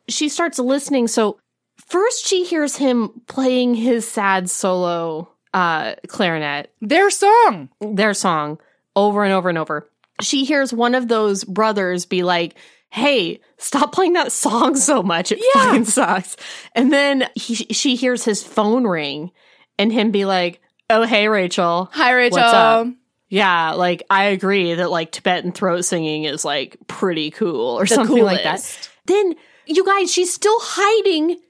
she starts listening. So first, she hears him playing his sad solo uh, clarinet their song. their song over and over and over. She hears one of those brothers be like, Hey, stop playing that song so much. It Yeah. fucking sucks. And then he, she hears his phone ring and him be like, Oh, hey, Rachel. Hi, Rachel. What's up? Yeah, like I agree that like Tibetan throat singing is like pretty cool or The something like that. Then you guys, she's still hiding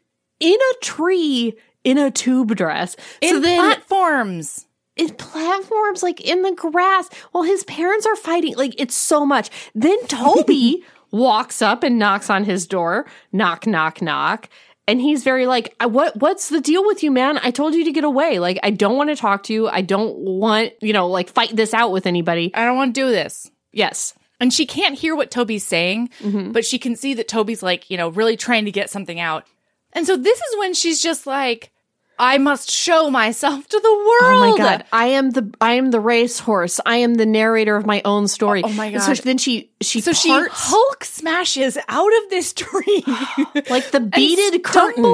in a tree in a tube dress. In so then platforms. In platforms like in the grass while his parents are fighting like it's so much. Then toby walks up and knocks on his door. Knock knock knock. And he's very like what what's the deal with you man? I told you to get away. Like i don't want to talk to you. I don't want you know like fight this out with anybody. I don't want to do this. yes. And she can't hear what Toby's saying, Mhm. but she can see that Toby's like, you know, really trying to get something out. And so this is when she's just like, I must show myself to the world. Oh my god! I am the I am the racehorse. I am the narrator of my own story. Oh my And So then she she So she Hulk smashes out of this tree. like the beaded curtain.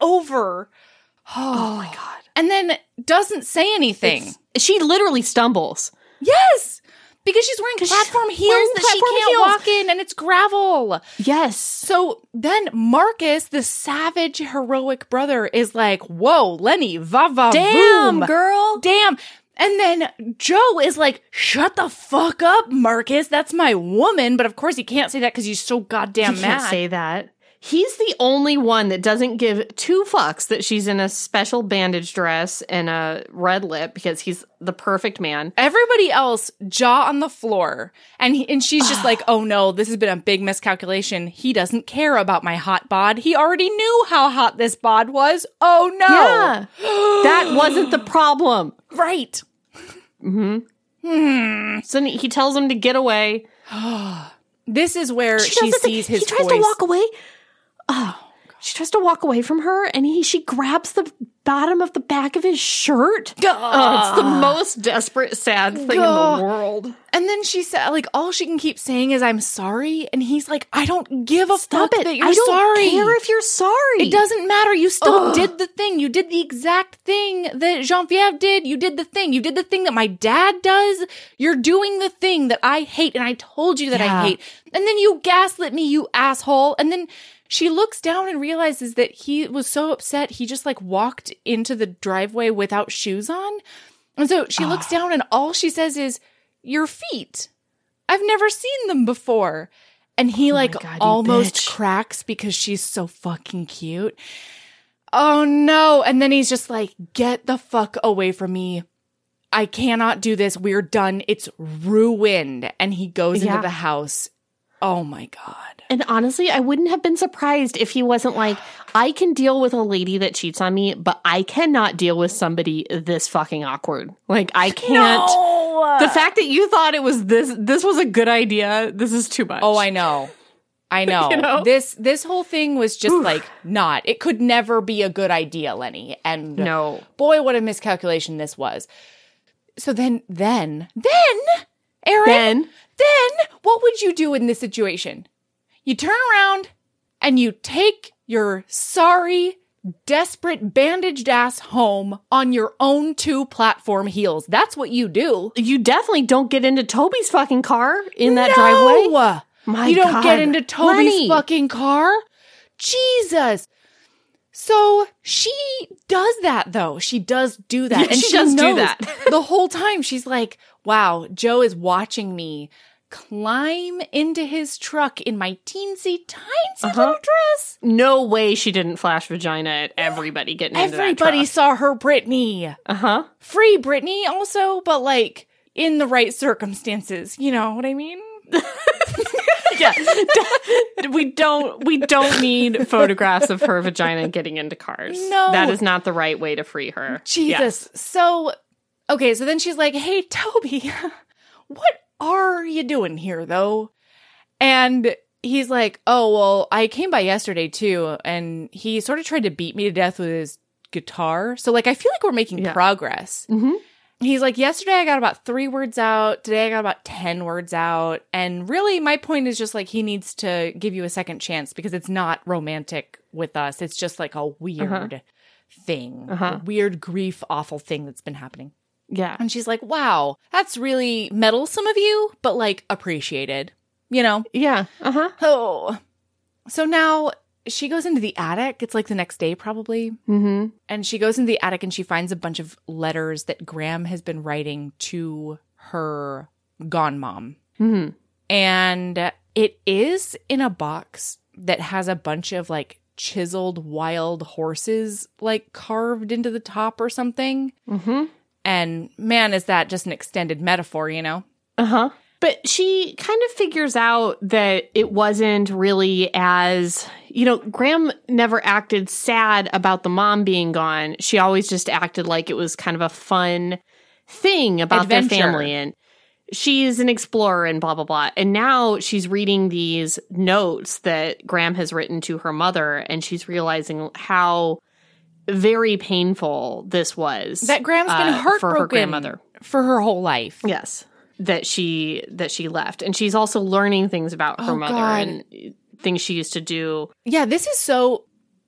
over. Oh my god! And then doesn't say anything. She literally stumbles. yes. Because she's wearing platform heels that she platform can't heels. walk in and it's gravel. Yes. So then Marcus, the savage, heroic brother, is like, Whoa, Lennie, va va Damn, boom. girl. Damn. And then Joe is like, Shut the fuck up, Marcus. That's my woman. But of course, he can't say that because he's so goddamn mad. can't say that. He's the only one that doesn't give two fucks that she's in a special bandage dress and a red lip because he's the perfect man. Everybody else jaw on the floor, and he, and she's just like, "Oh no, this has been a big miscalculation. He doesn't care about my hot bod. He already knew how hot this bod was. Oh no, Yeah. that wasn't the problem. right." hmm Hmm. So he tells him to get away. This is where she, thing- sees his He tries voice. to walk away. Oh, she tries to walk away from her, and he she grabs the bottom of the back of his shirt. Oh, it's the most desperate, sad thing in the world. And then she said, like, all she can keep saying is, "I'm sorry," and he's like, "I don't give a Stop fuck it! that you're I don't sorry. care if you're sorry. It doesn't matter. You still Ugh. did the thing. You did the exact thing that Jean-Pierre did. You did the thing. You did the thing that my dad does. You're doing the thing that I hate and I told you that Yeah. I hate. And then you gaslit me, you asshole. And then she looks down and realizes that he was so upset he just like walked into the driveway without shoes on. And so she looks down and all she says is, "Your feet. I've never seen them before." And he Oh like God, almost cracks because she's so fucking cute. Oh no. And then he's just like, get the fuck away from me. I cannot do this. We're done. It's ruined. And he goes Yeah. into the house. Oh my God. And honestly, I wouldn't have been surprised if he wasn't like, I can deal with a lady that cheats on me, but I cannot deal with somebody this fucking awkward. Like, I can't. No. The fact that you thought it was this this was a good idea, this is too much. Oh, I know. I know. You know? This this whole thing was just like not. It could never be a good idea, Lennie. And No. boy, what a miscalculation this was. So then, then, then, Erin, Then then what would you do in this situation? You turn around and you take your sorry, desperate, bandaged ass home on your own two platform heels. That's what you do. you definitely don't get into Toby's fucking car in that driveway. No! My you don't God. get into Toby's Lennie. fucking car. Jesus. So she does that though. She does do that. Yeah, and she does do that. the whole time. She's like, wow, Joe is watching me climb into his truck in my teensy tiny Uh-huh. little dress. No way she didn't flash vagina at everybody getting into that Everybody saw her Britney. Uh-huh. Free Britney also, but like in the right circumstances. You know what I mean? Yeah. we don't we don't need photographs of her vagina getting into cars. No. That is not the right way to free her. Jesus. So, okay, so then she's like, hey, Toby, what are you doing here, though? And he's like, oh, well, I came by yesterday, too. And he sort of tried to beat me to death with his guitar. So, like, I feel like we're making Yeah. progress. hmm He's like, yesterday I got about three words out. Today I got about 10 words out. And really, my point is just like he needs to give you a second chance because it's not romantic with us. It's just like a weird thing, Uh-huh. a weird grief, awful thing that's been happening. Yeah. And she's like, wow, that's really meddlesome of you, but like appreciated, you know? Yeah. Uh-huh. Oh. So now she goes into the attic. It's like the next day, probably. Mm-hmm. And she goes into the attic and she finds a bunch of letters that Gram has been writing to her gone mom. Mm-hmm. And it is in a box that has a bunch of like chiseled wild horses like carved into the top or something. Mm-hmm. And man, is that just an extended metaphor, you know? Uh-huh. But she kind of figures out that it wasn't really as, you know, Gram never acted sad about the mom being gone. She always just acted like it was kind of a fun thing about Adventure. their family and she's an explorer and blah blah blah. And now she's reading these notes that Gram has written to her mother and she's realizing how very painful this was. That Gram's been uh, heartbroken for her grandmother. for her whole life. Yes. That she that she left. And she's also learning things about her Oh, mother God. and things she used to do. Yeah, this is so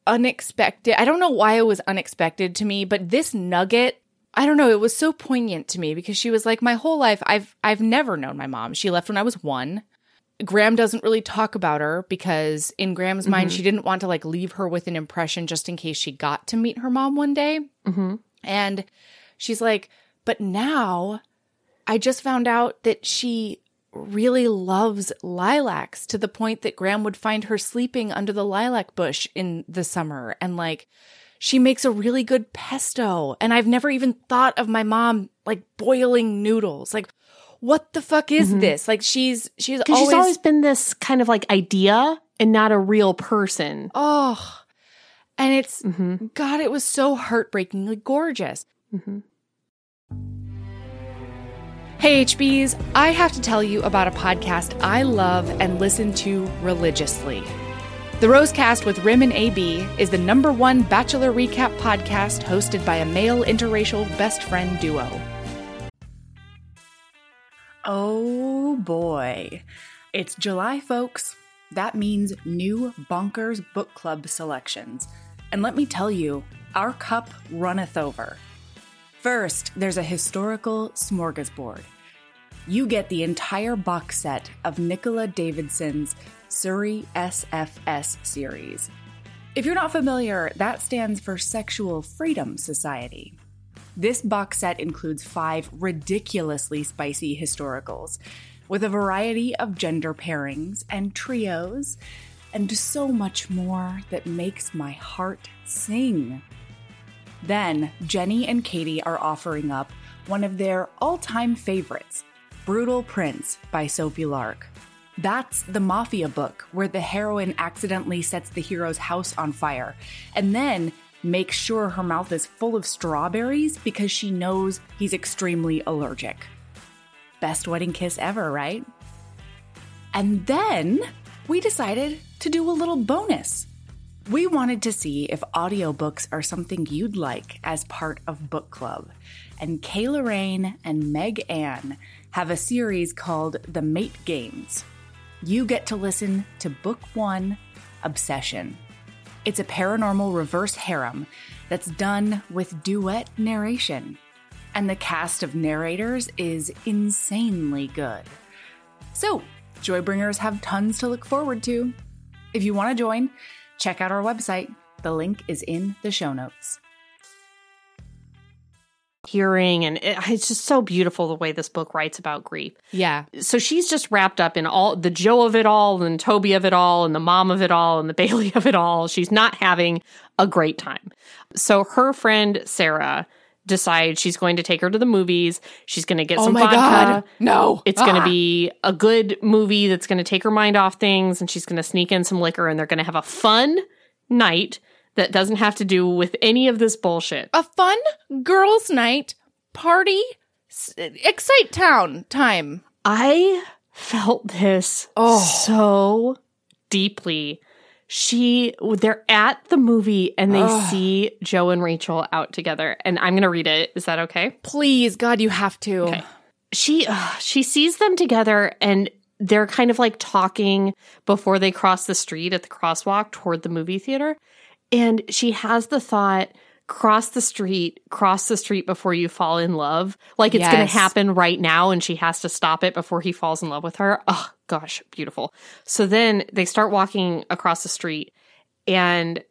unexpected. I don't know why it was unexpected to me, but this nugget, I don't know, it was so poignant to me because she was like my whole life I've I've never known my mom. She left when I was 1. Gram doesn't really talk about her because in Gram's mind she didn't want to like leave her with an impression just in case she got to meet her mom one day. Mm-hmm. And she's like, but now I just found out that she really loves lilacs to the point that Gram would find her sleeping under the lilac bush in the summer. And like, she makes a really good pesto. And I've never even thought of my mom like boiling noodles. Like, what the fuck is this? Like, she's, she's always, she's always been this kind of like idea and not a real person. oh, and it's, Mm-hmm. God, it was so heartbreakingly gorgeous. Mm-hmm. Hey, HBs, I have to tell you about a podcast I love and listen to religiously. The Rosecast with Rim and AB is the number one Bachelor recap podcast hosted by a male interracial best friend duo. Oh boy. It's July, folks. That means new Bonkers Book Club selections. And let me tell you, our cup runneth over. First, there's a historical smorgasbord. You get the entire box set of Nicola Davidson's Surrey SFS series. If you're not familiar, that stands for Sexual Freedom Society. This box set includes five ridiculously spicy historicals, with a variety of gender pairings and trios, and so much more that makes my heart sing. Then, Jenny and Katie are offering up one of their all time favorites, Brutal Prince by Sophie Lark. That's the mafia book where the heroine accidentally sets the hero's house on fire and then makes sure her mouth is full of strawberries because she knows he's extremely allergic. Best wedding kiss ever, right? And then we decided to do a little bonus. We wanted to see if audiobooks are something you'd like as part of book club. And Kayla Wren and Meg Anne have a series called The Mate Games. You get to listen to book one, Obsession. It's a paranormal reverse harem that's done with duet narration. And the cast of narrators is insanely good. So, Joybringers have tons to look forward to. If you want to join, check out our website. The link is in the show notes. Hearing, and it, it's just so beautiful the way this book writes about grief. Yeah. So she's just wrapped up in all the Joe of it all, and Toby of it all, and the mom of it all, and the Bailey of it all. She's not having a great time. So her friend Sarah decides she's going to take her to the movies. She's going to get Oh some my vodka. God. No. It's going to Ah. be a good movie that's going to take her mind off things, and she's going to sneak in some liquor, and they're going to have a fun night that doesn't have to do with any of this bullshit. a fun girls' night party, s- excite town time. I felt this Oh. so deeply. She, they're at the movie and they Ugh. see Joe and Rachel out together. And I'm going to read it. Is that okay? Please, God, you have to. Okay. she uh, she sees them together and they're kind of like talking before they cross the street at the crosswalk toward the movie theater and she has the thought cross the street cross the street before you fall in love. Like it's going to happen right now and she has to stop it before he falls in love with her. Oh gosh beautiful. So then they start walking across the street and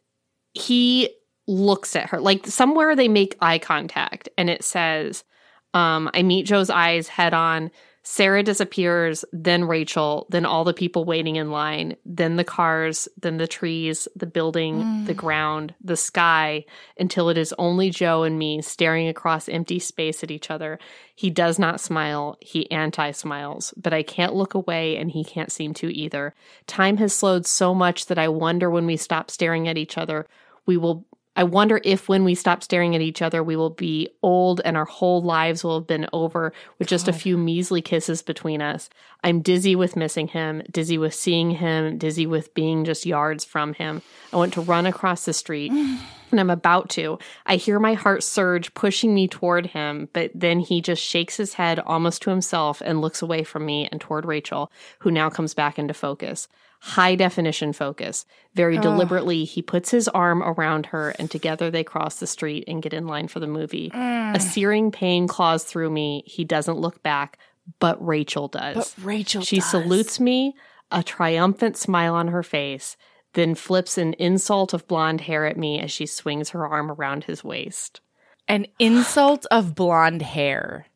he looks at her. Like somewhere they make eye contact and it says um, I meet Joe's eyes head on. Sarah disappears, then Rachel, then all the people waiting in line, then the cars, then the trees, the building, the mm. ground, the sky, until it is only Joe and me staring across empty space at each other. He does not smile, he anti smiles, but I can't look away and he can't seem to either. Time has slowed so much that I wonder when we stop staring at each other, we will I wonder if when we stop staring at each other, we will be old and our whole lives will have been over with just a few measly kisses between us. I'm dizzy with missing him, dizzy with seeing him, dizzy with being just yards from him. I want to run across the street. And I'm about to. I hear my heart surge, pushing me toward him, but then he just shakes his head almost to himself and looks away from me and toward Rachel, who now comes back into focus. High definition focus. Very ah. deliberately, he puts his arm around her, and together they cross the street and get in line for the movie. A mm. searing pain claws through me. He doesn't look back, but Rachel does. But Rachel She does. salutes me, a triumphant smile on her face, then flips an insult of blonde hair at me as she swings her arm around his waist. An insult of blonde hair,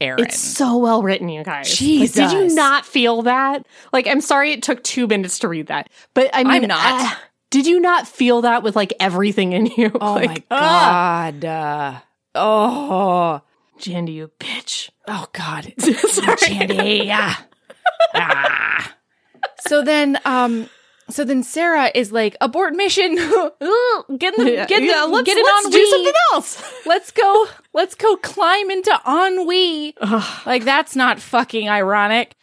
Erin. It's so well written, you guys. Like, Jesus. did you not feel that? Like, I'm sorry it took two minutes to read that, but I mean, I'm not. uh, did you not feel that with like everything in you? oh Like, my ah, God. Uh, oh. Jandy, you bitch. Oh God. Jandy. Ah. So then, um, so then Sarah is like, abort mission. Get in the, Yeah, get, yeah, let's, get in let's on do something else. Let's go. Let's go climb into ennui. Ugh. Like that's not fucking ironic.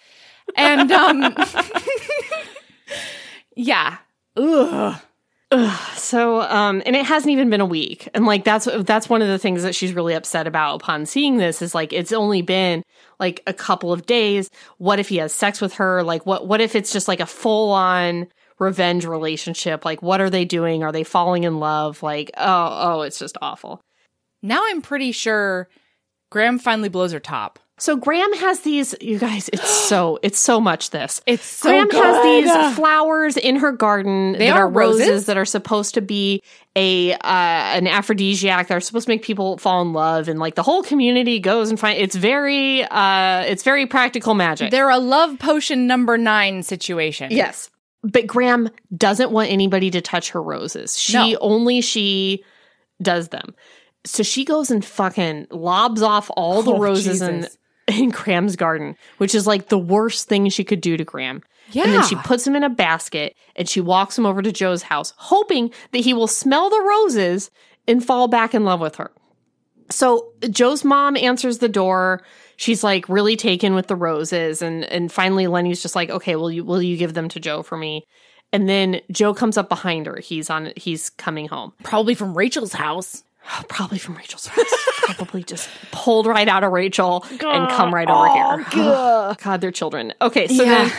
And um, yeah. Ugh. So, um, and it hasn't even been a week, and like that's that's one of the things that she's really upset about upon seeing this is like it's only been like a couple of days. What if he has sex with her? Like, what what if it's just like a full on revenge relationship? Like, what are they doing? Are they falling in love? Like, oh, oh, it's just awful. Now I'm pretty sure Gram finally blows her top. So Gram has these, you guys. It's so it's so much this. It's so Gram has these flowers in her garden They that are are roses? roses? that are supposed to be a uh, an aphrodisiac. that are supposed to make people fall in love, and like the whole community goes and find. It's very uh, it's very practical magic. They're a love potion number nine situation. yes, but Gram doesn't want anybody to touch her roses. She No. only she does them. So she goes and fucking lobs off all the Oh, roses in in Gram's garden, which is like the worst thing she could do to Gram. Yeah. And then she puts him in a basket and she walks him over to Joe's house, hoping that he will smell the roses and fall back in love with her. So Joe's mom answers the door. She's like really taken with the roses and and finally Lennie's just like, "Okay, will you will you give them to Joe for me?" And then Joe comes up behind her. He's on he's coming home. Probably from Rachel's house. Probably from Rachel's house. Probably just pulled right out of Rachel and come right over here. Oh, oh, God, they're children. Okay, so Yeah.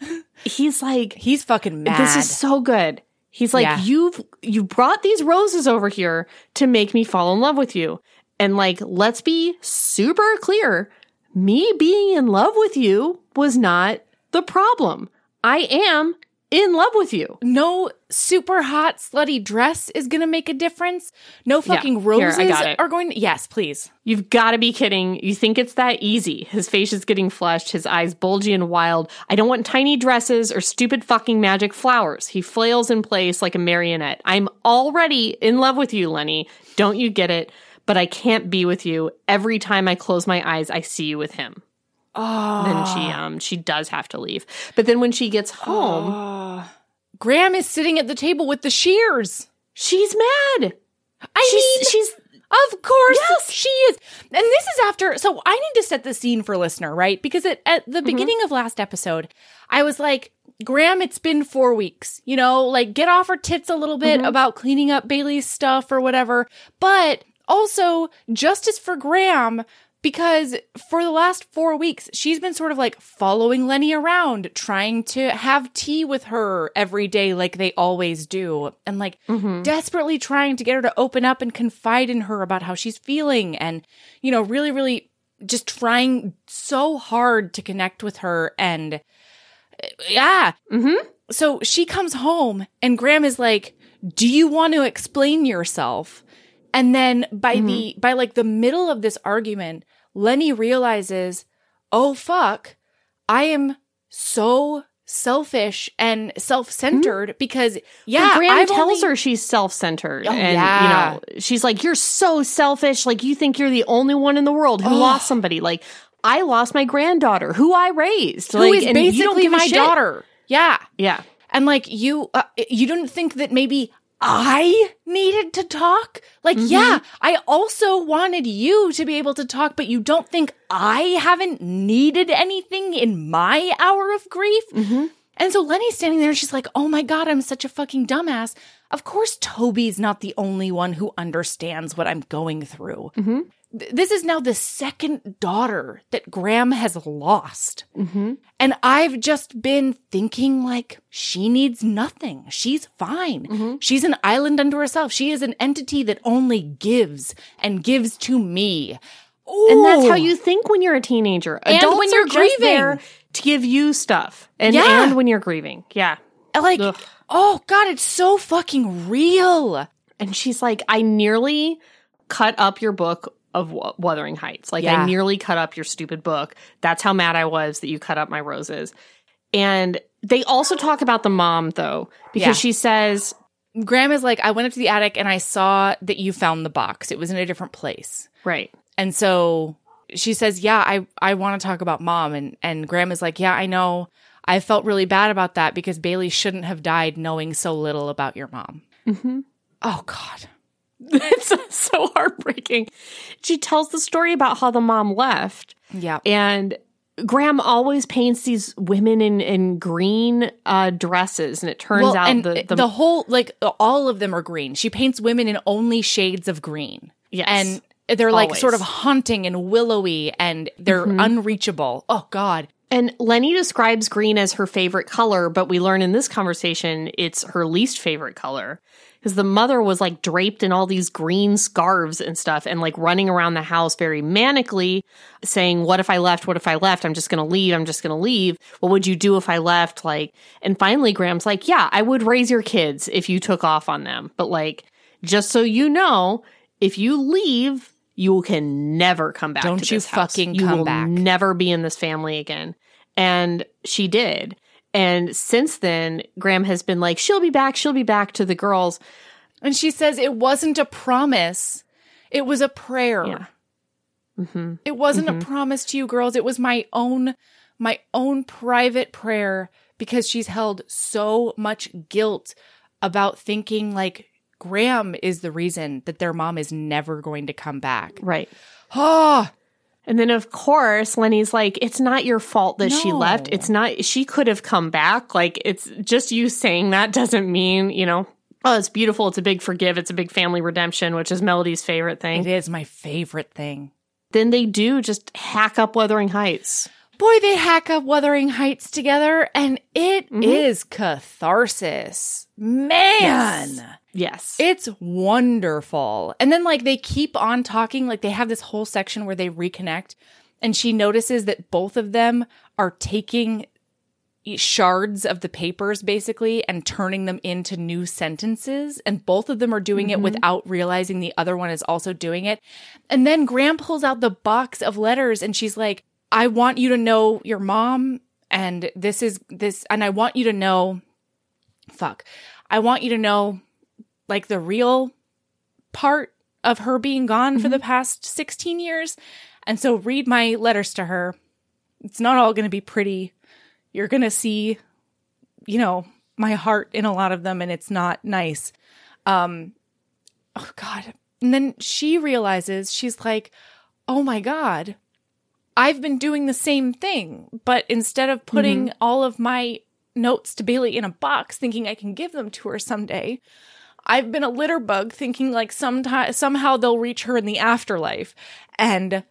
then he's like, He's fucking mad. this is so good. He's like, Yeah. you've you brought these roses over here to make me fall in love with you. And like, let's be super clear. Me being in love with you was not the problem. I am in love with you. no super hot slutty dress is gonna make a difference. No fucking here, I roses it. are going. To, yes, please. You've got to be kidding. You think it's that easy. His face is getting flushed, his eyes bulgy and wild. I don't want tiny dresses or stupid fucking magic flowers. He flails in place like a marionette. I'm already in love with you, Lennie. Don't you get it? But I can't be with you. Every time I close my eyes, I see you with him. Oh, Then she ah. um she does have to leave. But then when she gets home, Oh. Gram is sitting at the table with the shears. she's mad. I she's mean, she's Of course, Yes. she is. And this is after. So I need to set the scene for listener, right? Because it, at the mm-hmm. beginning of last episode, I was like, Gram, it's been four weeks. You know, like get off her tits a little bit mm-hmm. about cleaning up Bailey's stuff or whatever. But also justice for Gram. Because for the last four weeks, she's been sort of like following Lennie around, trying to have tea with her every day, like they always do. And like desperately trying to get her to open up and confide in her about how she's feeling and, you know, really, really just trying so hard to connect with her. And yeah. Mhm. So she comes home and Gram is like, do you want to explain yourself? And then by the, by like the middle of this argument, Lennie realizes, oh fuck, I am so selfish and self-centered because yeah, But Gram I've tells only- her she's self-centered, Oh, and yeah. you know she's like, "You're so selfish. Like you think you're the only one in the world who lost somebody. Like I lost my granddaughter, who I raised, who like, is and you don't basically my shit." daughter. Yeah. Yeah, And like you, uh, you didn't think that maybe I needed to talk? Like, mm-hmm. yeah, I also wanted you to be able to talk, but you don't think I haven't needed anything in my hour of grief? Mm-hmm. And so Lennie's standing there and she's like, oh my God, I'm such a fucking dumbass. Of course, Toby's not the only one who understands what I'm going through. Th- This is now the second daughter that Gram has lost. Mm-hmm. And I've just been thinking like she needs nothing. She's fine. Mm-hmm. She's an island unto herself. She is an entity that only gives and gives to me. and that's how you think when you're a teenager. And Adults when you're are just there grieving. to give you stuff, and Yeah. and when you're grieving, yeah. like. Ugh. Oh God, it's so fucking real. And she's like, I nearly cut up your book of Wu- Wuthering Heights. Like, Yeah. I nearly cut up your stupid book. That's how mad I was that you cut up my roses. And they also talk about the mom, though, because Yeah. she says, Gram is like, I went up to the attic and I saw that you found the box. It was in a different place. right. And so she says, "Yeah, I I want to talk about mom." And and Gram is like, "Yeah, I know. I felt really bad about that because Bailey shouldn't have died knowing so little about your mom." Mhm. Oh God. it's so heartbreaking. She tells the story about how the mom left. Yeah. And Gram always paints these women in, in green uh, dresses. And it turns Well, out the, the, the, whole like all of them are green. She paints women in only shades of green. Yes. And they're like Always. sort of haunting and willowy and they're unreachable. Oh God. And Lennie describes green as her favorite color, but we learn in this conversation it's her least favorite color. Because the mother was like draped in all these green scarves and stuff and like running around the house very manically saying, What if I left? What if I left? I'm just going to leave. I'm just going to leave. What would you do if I left? Like, and finally Gram's like, Yeah, I would raise your kids if you took off on them. But like, just so you know, if you leave, you can never come back. Don't to you house. fucking you come will back. Never be in this family again. And she did. And since then, Gram has been like, she'll be back, she'll be back to the girls. And she says it wasn't a promise. It was a prayer. Yeah. hmm It wasn't a promise to you girls. It was my own my own private prayer because she's held so much guilt about thinking like Gram is the reason that their mom is never going to come back. Right. Oh, And then, of course, Lennie's like, it's not your fault that she left. It's not, she could have come back. Like, it's just you saying that doesn't mean, you know, oh, it's beautiful. It's a big forgive. It's a big family redemption, which is Melody's favorite thing. It is my favorite thing. Then they do just hack up Wuthering Heights. Boy, they hack up Wuthering Heights together, and it is Mhm. catharsis. Man. Yes. Yes. It's wonderful. And then, like, they keep on talking. Like, they have this whole section where they reconnect, and she notices that both of them are taking shards of the papers basically and turning them into new sentences. And both of them are doing it mm-hmm. without realizing the other one is also doing it. And then Gram pulls out the box of letters, and she's like, I want you to know your mom, and this is this, and I want you to know, fuck, I want you to know like the real part of her being gone for the past 16 years. And so read my letters to her. It's not all going to be pretty. You're going to see, you know, my heart in a lot of them and it's not nice. Um oh god. And then she realizes she's like, "Oh my god. I've been doing the same thing, but instead of putting all of my notes to Bailey in a box thinking I can give them to her someday, I've been a litter bug thinking like sometime somehow they'll reach her in the afterlife. And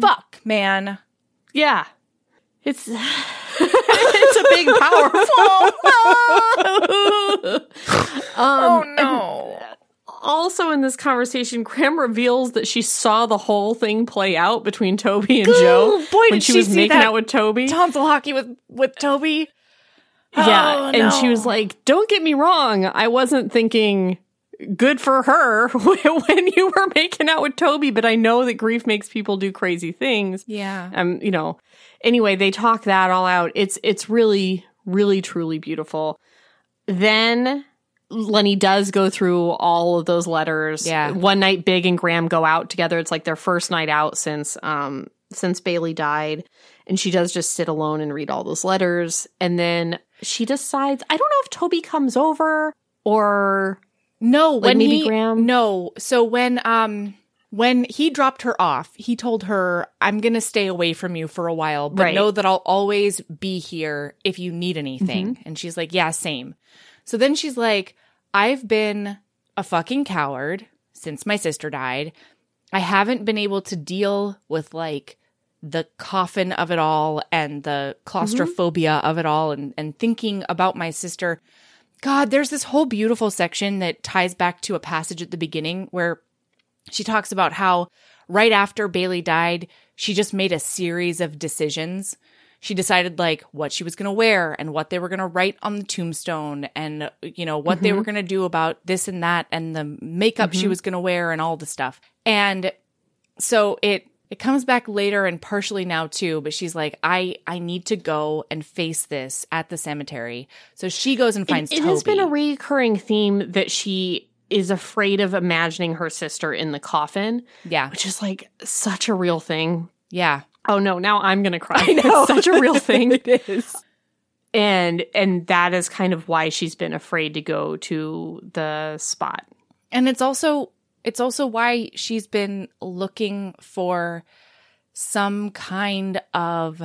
fuck, man. yeah. It's it's a big powerful. um, no. also in this conversation, Gram reveals that she saw the whole thing play out between Toby and Joe boy, when did she she was see making that out with Toby. Tonsil hockey with with Toby. Yeah, Oh, and she was like, "Don't get me wrong, I wasn't thinking." Good for her when you were making out with Toby, but I know that grief makes people do crazy things. Yeah. um you know anyway they talk that all out it's it's really really truly beautiful then lennie does go through all of those letters Yeah. one night big and gram go out together it's like their first night out since um since bailey died and she does just sit alone and read all those letters and then she decides i don't know if toby comes over or No, when maybe he Gram? No, so when um when he dropped her off, he told her, "I'm gonna stay away from you for a while, but Right. know that I'll always be here if you need anything." Mm-hmm. And she's like, "Yeah, same." So then she's like, "I've been a fucking coward since my sister died. I haven't been able to deal with like." The coffin of it all and the claustrophobia of it all and, and thinking about my sister God, there's this whole beautiful section that ties back to a passage at the beginning where she talks about how right after Bailey died, she just made a series of decisions. She decided like what she was going to wear and what they were going to write on the tombstone and you know what they were mm-hmm. going to do about this and that and the makeup she mm-hmm. was going to wear and all the stuff. And so it it comes back later and partially now too but she's like i i need to go and face this at the cemetery so she goes and finds it toby has been a recurring theme that she is afraid of imagining her sister in the coffin, yeah which is like such a real thing. yeah Oh no, now I'm gonna cry. It's such a real thing. it is And and that is kind of why she's been afraid to go to the spot. and it's also it's also why she's been looking for some kind of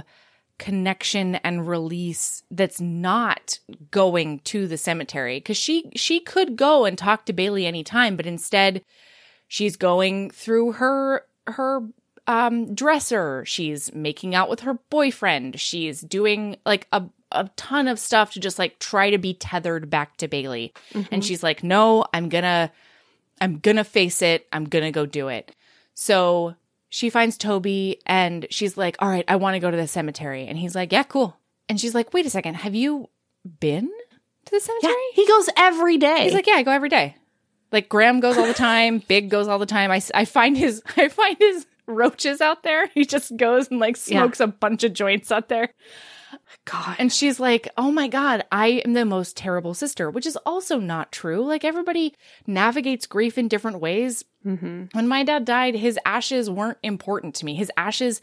connection and release that's not going to the cemetery. Because she she could go and talk to Bailey anytime but instead she's going through her her um dresser. She's making out with her boyfriend. She's doing like a a ton of stuff to just like try to be tethered back to Bailey. And she's like no I'm gonna I'm gonna face it. I'm gonna go do it. So she finds Toby and she's like, All right, I wanna go to the cemetery. And he's like, Yeah, cool. And she's like, Wait a second, have you been to the cemetery? he goes every day. He's like, Yeah, I go every day. Like Gram goes all the time, Big goes all the time. I, I find his I find his roaches out there. He just goes and like Yeah. smokes a bunch of joints out there. God. And she's like, Oh my God, I am the most terrible sister, which is also not true. Like everybody navigates grief in different ways. hmm When my dad died, his ashes weren't important to me. His ashes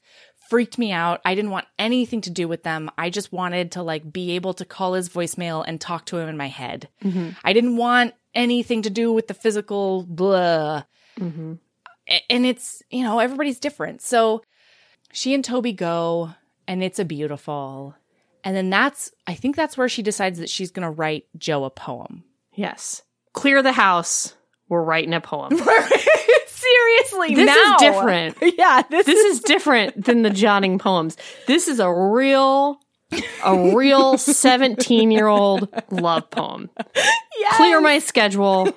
freaked me out. I didn't want anything to do with them. I just wanted to like be able to call his voicemail and talk to him in my head. hmm I didn't want anything to do with the physical blah. hmm And it's, you know, everybody's different. So she and Toby go, and it's a beautiful. And then that's, I think that's where she decides that she's going to write Joe a poem. Yes. Clear the house. We're writing a poem. Seriously, This now. is different. Yeah, this, This is different than the jotting poems. This is a real, a real 17 year old love poem. Clear my schedule.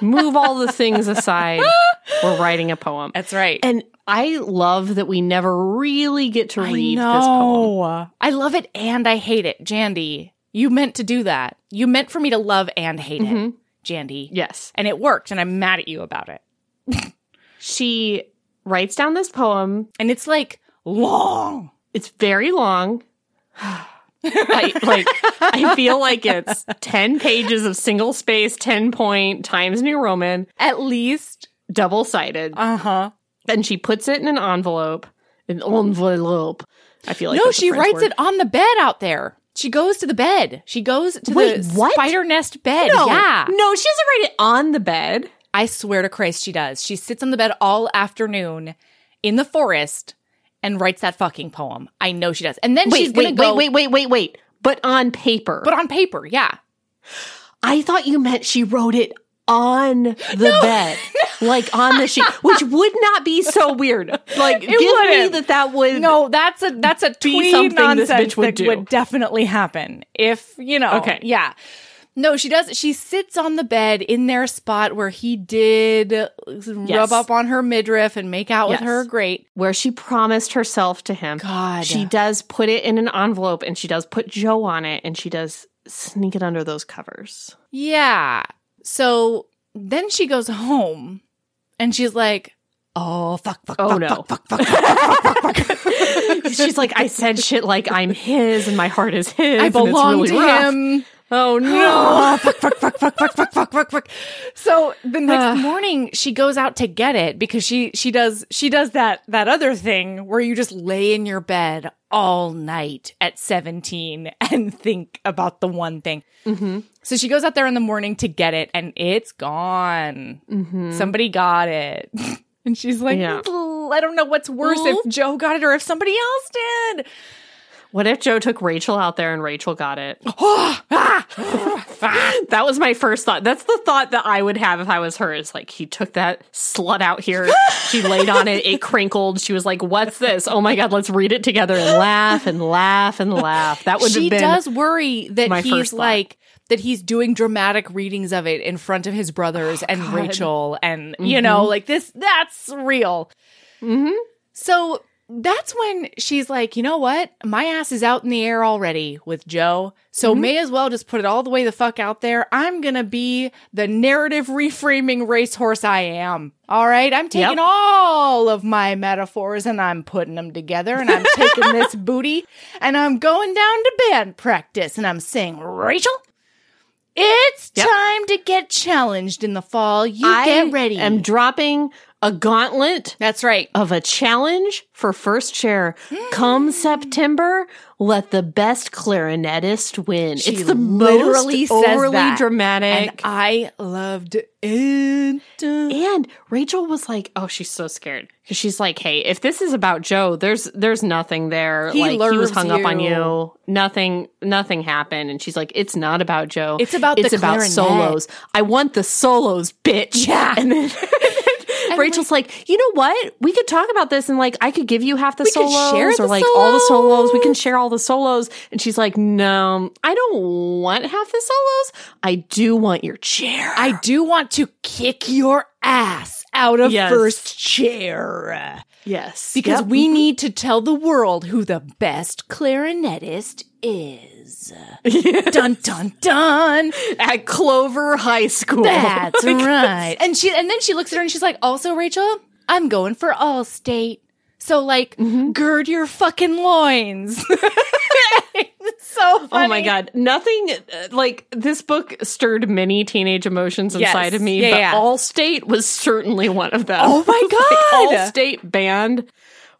Move all the things aside. We're writing a poem. That's right. And I love that we never really get to read this poem. I love it and I hate it. Jandy, you meant to do that. You meant for me to love and hate it, mm-hmm. Jandy. Yes. And it worked, and I'm mad at you about it. She writes down this poem. And it's like long. It's very long. I, like I feel like it's 10 pages of single space 10 point Times New Roman At least. double sided Uh huh. and she puts it in an envelope an envelope I feel like no, she writes word. it on the bed out there. She goes to the bed. She goes to Wait, the what? spider nest bed. no, Yeah. no she doesn't write it on the bed I swear to Christ, she does. She sits on the bed all afternoon in the forest and writes that fucking poem. I know she does. And then she's wait gonna wait go, wait wait wait wait wait but on paper but on paper, yeah. I thought you meant she wrote it on the bed like on the sheet which would not be so weird like give me wouldn't. that that would No, that's a that's a tweet something this nonsense bitch would that do. would definitely happen if you know. Okay. yeah. No, she does. She sits on the bed in their spot where he did rub up on her midriff and make out Yes. with her. Great. where she promised herself to him. God. She does put it in an envelope and she does put Joe on it and she does sneak it under those covers. Yeah. So then she goes home and she's like, "Oh fuck, fuck, Oh, fuck, no. fuck, fuck, fuck, fuck, fuck, fuck, fuck. She's like, I said shit like I'm his and my heart is his. I belong really to rough." him." Oh no. Oh, fuck, fuck, fuck, fuck, fuck, fuck, fuck, fuck, fuck. So the next morning she goes out to get it because she she does she does that that other thing where you just lay in your bed all night at 17 and think about the one thing. Mm-hmm. So she goes out there in the morning to get it and it's gone. Somebody got it. And she's like, Yeah. I don't know what's worse if Joe got it or if somebody else did. What if Joe took Rachel out there and Rachel got it? that was my first thought. That's the thought that I would have if I was her. Is like he took that slut out here. She laid on it. It crinkled. She was like, "What's this? Oh my god, let's read it together and laugh and laugh and laugh." That would she have been does worry that he's like that he's doing dramatic readings of it in front of his brothers and Rachel and you know like this that's real. Mhm. So that's when she's like, you know what? My ass is out in the air already with Joe. So mm-hmm. may as well just put it all the way the fuck out there. I'm going to be the narrative reframing racehorse I am. All right. I'm taking Yep. all of my metaphors and I'm putting them together and I'm taking this booty and I'm going down to band practice and I'm saying, Rachel, it's Yep. time to get challenged in the fall. You I get ready. I am dropping a gauntlet That's right. of a challenge for first chair. Come hmm. September, let the best clarinetist win. She it's the literally most overly that. dramatic. And I loved it. And Rachel was like, "Oh, she's so scared because she's like, hey, if this is about Joe, there's there's nothing there. He like he was hung up on you. you. Nothing, nothing happened." And she's like, "It's not about Joe. It's about it's the about clarinet." solos. I want the solos, bitch." Yeah. And then Rachel's like, "You know what? We could talk about this, and like, I could give you half the solos, share or the like all the solos. We can share all the solos." And she's like, "No, I don't want half the solos. I do want your chair." I do want to kick your ass out of Yes. first chair. yes, Because Yep. we mm-hmm. need to tell the world who the best clarinetist is. dun dun dun. at Clover High School. That's right. And she and then she looks at her and she's like, also Rachel, I'm going for all state. So like Mm-hmm. gird your fucking loins. it's so funny. Oh my god, nothing uh, like this book stirred many teenage emotions Yes. inside of me, Yeah, but yeah. Allstate was certainly one of them. Oh my God. like, Allstate band.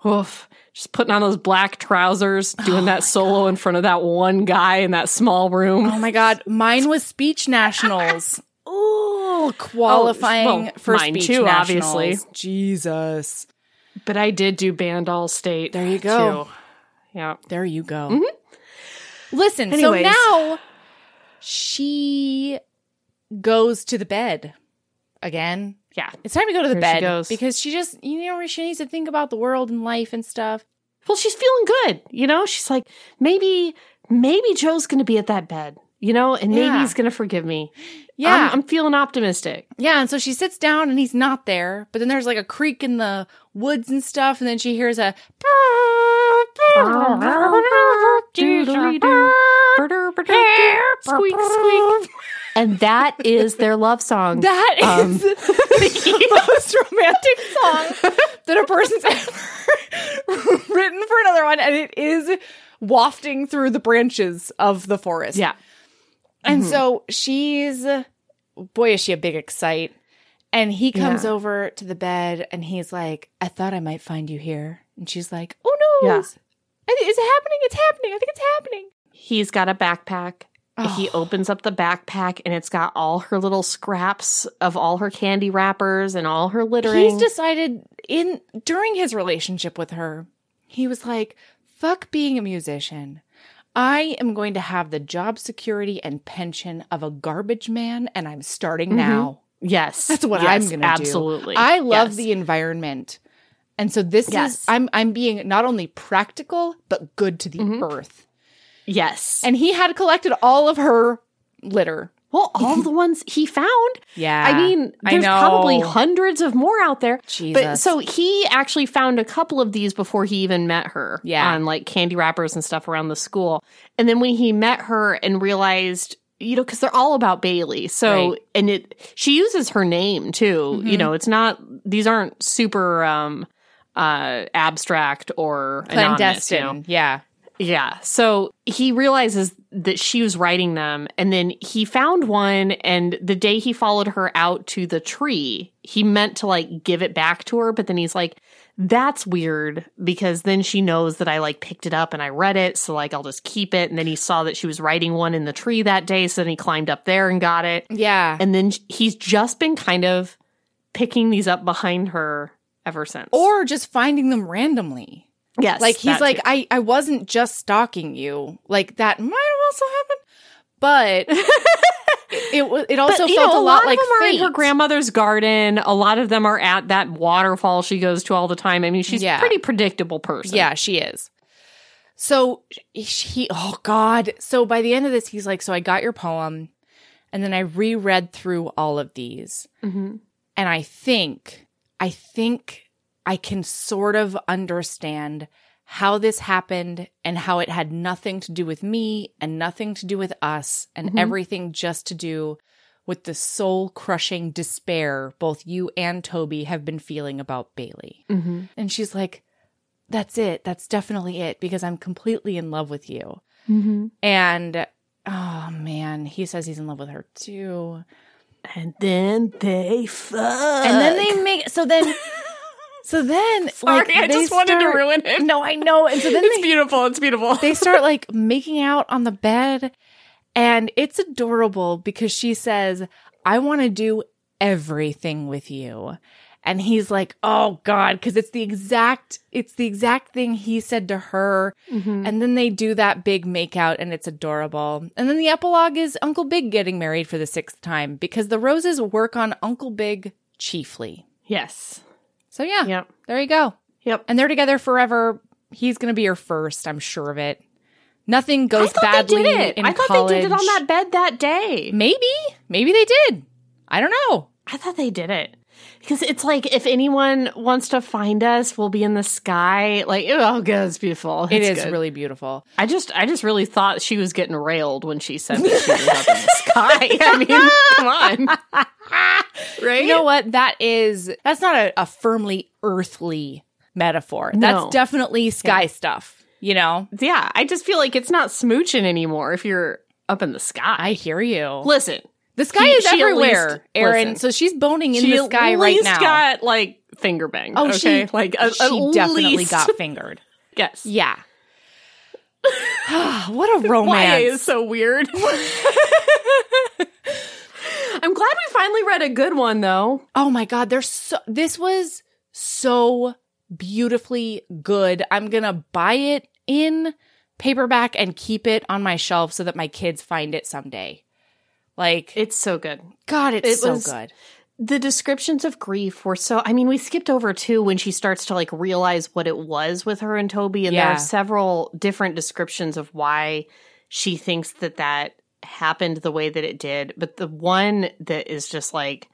Oof. Just putting on those black trousers, doing oh that solo in front of that one guy in that small room. Oh my god, mine was speech nationals. Ooh, qualifying well, for mine speech too, nationals. obviously. Jesus. But I did do band all state. There you go. too. Yeah. There you go. Mm-hmm. Listen, Anyways. so now she goes to the bed again. Yeah. It's time to go to the she bed goes. because she just, you know, she needs to think about the world and life and stuff. Well, she's feeling good. You know, she's like, maybe, maybe Joe's going to be at that bed, you know, and maybe Yeah. he's going to forgive me. Yeah. I'm, I'm feeling optimistic. Yeah, and so she sits down and he's not there, but then there's like a creak in the woods and stuff, and then she hears a squeak, squeak. And that is their love song. That is Um, the most romantic song that a person's ever written for another one, and it is wafting through the branches of the forest. yeah. And so she's, boy, is she a big excite. And he comes Yeah. over to the bed and he's like, I thought I might find you here. And she's like, Oh no. Yeah. Is it happening? It's happening. I think it's happening. He's got a backpack. He Oh. opens up the backpack and it's got all her little scraps of all her candy wrappers and all her littering. He's decided in during his relationship with her, he was like, fuck being a musician. I am going to have the job security and pension of a garbage man, and I'm starting now. yes. That's what Yes, I'm going to do. Absolutely. I love Yes. the environment. And so this Yes. is I'm I'm being not only practical but good to the Mhm. earth. Yes. And he had collected all of her litter. well, all the ones he found. Yeah. I mean, I there's probably hundreds of more out there. But Jesus. so he actually found a couple of these before he even met her. Yeah. On like candy wrappers and stuff around the school. And then when he met her and realized, you know, because they're all about Bailey. So, Right. and it, she uses her name too. You Mhm. know, it's not, these aren't super, um, uh, abstract or anonymous, you know? clandestine. Yeah. Yeah. So he realizes that she was writing them. And then he found one. And the day he followed her out to the tree, he meant to like give it back to her. But then he's like, that's weird because then she knows that I like picked it up and I read it. So like I'll just keep it. And then he saw that she was writing one in the tree that day. So then he climbed up there and got it. Yeah. And then he's just been kind of picking these up behind her ever since. or just finding them randomly. Yes, Like he's like, too. I, I wasn't just stalking you. Like that might have also happened, but it wa- it also But, felt know, a lot, of like them are in her grandmother's garden. A lot of them are at that waterfall she goes to all the time. I mean, she's Yeah. a pretty predictable person. Yeah, she is. So he, oh God. So by the end of this, he's like, so I got your poem, and then I reread through all of these, Mhm. and I think, I think I can sort of understand how this happened and how it had nothing to do with me and nothing to do with us and Mhm. everything just to do with the soul crushing despair both you and Toby have been feeling about Bailey. Mhm. And she's like, That's it. That's definitely it because I'm completely in love with you. Mhm. And oh man, he says he's in love with her too. And then they fuck. And then they make so then so then Sorry, like I they just wanted to start- ruin it. No, I know. And so then It's they, beautiful. It's beautiful. they start like making out on the bed and it's adorable because she says, "I want to do everything with you." And he's like, "Oh god, cuz it's the exact it's the exact thing he said to her." Mhm. And then they do that big makeout and it's adorable. And then the epilogue is Uncle Big getting married for the sixth time because the roses work on Uncle Big chiefly. yes. So yeah, Yep. there you go. Yep. And they're together forever. He's going to be her first, I'm sure of it. Nothing goes badly they did it. in I thought college. they did it on that bed that day. Maybe. Maybe they did. I don't know. I thought they did it. Because it's like if anyone wants to find us, we'll be in the sky. Like, oh god, it's beautiful. It It's good. really beautiful. I just I just really thought she was getting railed when she said that she was up in the sky. I mean, come on. right? You know what? That is that's not a, a firmly earthly metaphor. No. That's definitely sky stuff, you know? Yeah, I just feel like it's not smooching anymore if you're up in the sky. I hear you. Listen, The sky She- is everywhere, least- Erin. listen. So she's boning in she the sky at right now. got like finger banged. oh, okay? she like at, she definitely least. got fingered. yes. Yeah. what a YA romance. is so weird. I'm glad we finally read a good one though. Oh my god, there's so this was so beautifully good. I'm going to buy it in paperback and keep it on my shelf so that my kids find it someday. Like, It's so good. God, it's it so was- good. The descriptions of grief were so I mean, we skipped over too when she starts to like realize what it was with her and Toby and there are several different descriptions of why she thinks that that happened the way that it did, but the one that is just like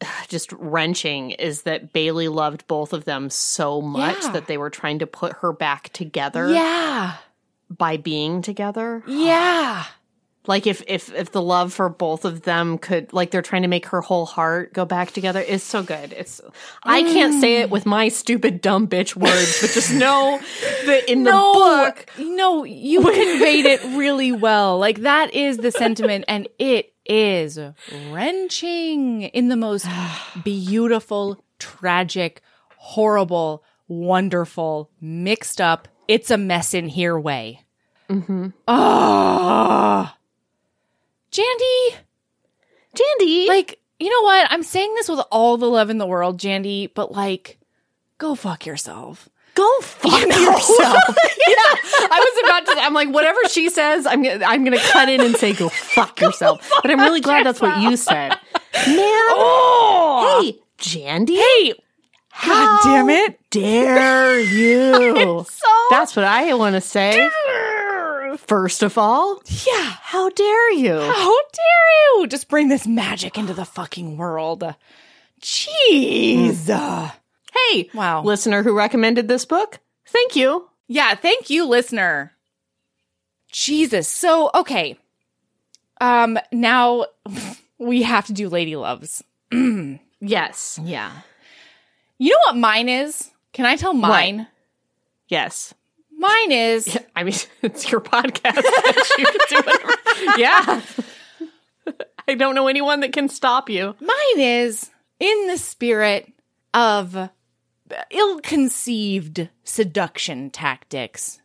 just wrenching is that Bailey loved both of them so much Yeah. that they were trying to put her back together Yeah. by being together. Yeah. Like if if if the love for both of them could like they're trying to make her whole heart go back together is so good. It's I can't say it with my stupid dumb bitch words, but just know that in the no, book no, you conveyed it really well. Like that is the sentiment, and it is wrenching in the most beautiful, tragic, horrible, wonderful, mixed up. It's a mess in here way. Mm-hmm. Oh, Jandy, Jandy like you know what? I'm saying this with all the love in the world, Jandy, but like, go fuck yourself. go fuck yourself. yeah, I was about to. I'm like, whatever she says, I'm gonna, I'm gonna cut in and say, go fuck yourself. But I'm really glad that's what you said, man. Oh, Hey, Jandy, hey, God damn it. dare you? So That's what I want to say. First of all, yeah. how dare you? How dare you just bring this magic into the fucking world? Jeez. Hey, Wow. listener who recommended this book, thank you. Yeah, thank you, listener. Jesus. So, okay. Um, now we have to do Lady Loves. Yes, Yeah. You know what mine is? Can I tell mine? yes. Mine is I mean, it's your podcast. you do whatever. Yeah. I don't know anyone that can stop you. mine is in the spirit of ill-conceived seduction tactics.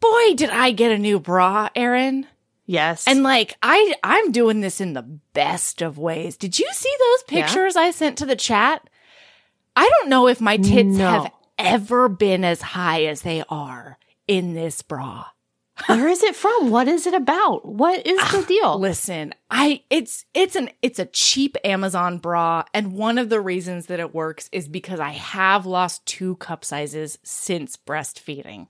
Boy, did I get a new bra, Erin. Yes. And like I I'm doing this in the best of ways. Did you see those Yeah. pictures I sent to the chat? I don't know if my tits No. have ever been as high as they are in this bra. where is it from? What is it about? What is the deal? Listen, I it's it's an it's a cheap Amazon bra and one of the reasons that it works is because I have lost 2 cup sizes since breastfeeding.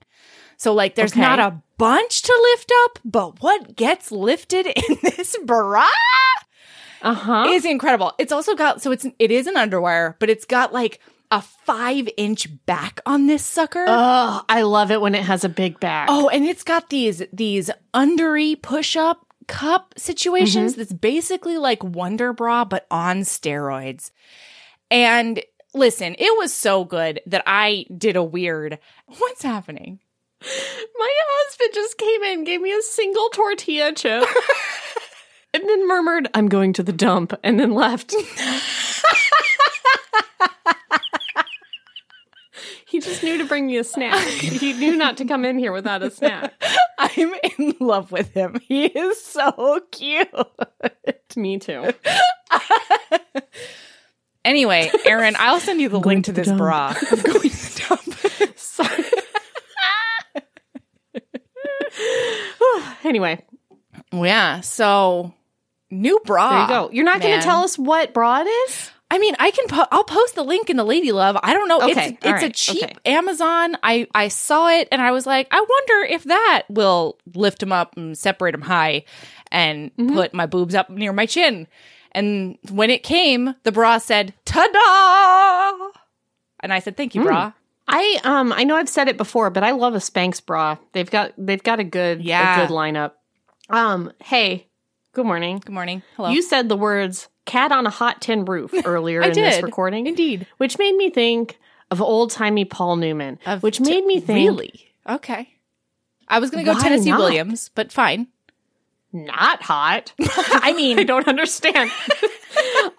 So like there's Okay. not a bunch to lift up, but what gets lifted in this bra Uh huh. is incredible. It's also got so it's it is an underwire, but it's got like a five inch back on this sucker. Oh, I love it when it has a big back. oh, and it's got these these undery push up cup situations Mm-hmm. that's basically like Wonder Bra but on steroids. And listen, it was so good that I did a weird. What's happening? My husband just came in, gave me a single tortilla chip, and then murmured, I'm going to the dump, and then left. he just knew to bring me a snack. He knew not to come in here without a snack. I'm in love with him. He is so cute. Me too. Anyway, Erin, I'll send you the link to to this dump. bra. I'm going to the dump. Sorry. anyway, yeah. So new bra. there you go. You're not going to tell us what bra it is? I mean, I can. Po- I'll post the link in the Lady Love. I don't know. Okay, It's it's a cheap okay. Amazon. I I saw it and I was like, I wonder if that will lift them up and separate them high, and Mm-hmm. put my boobs up near my chin. And when it came, the bra said, "Ta-da!" And I said, "Thank you, bra." I um I know I've said it before, but I love a Spanx bra. They've got they've got a good Yeah. a good lineup. Um, hey, good morning. Good morning. Hello. You said the words "cat on a hot tin roof" earlier in this recording, Indeed. which made me think of old timey Paul Newman, Of which made me think Really? Okay. I was going to go Tennessee not? Williams, but fine. not hot. I mean, I don't understand.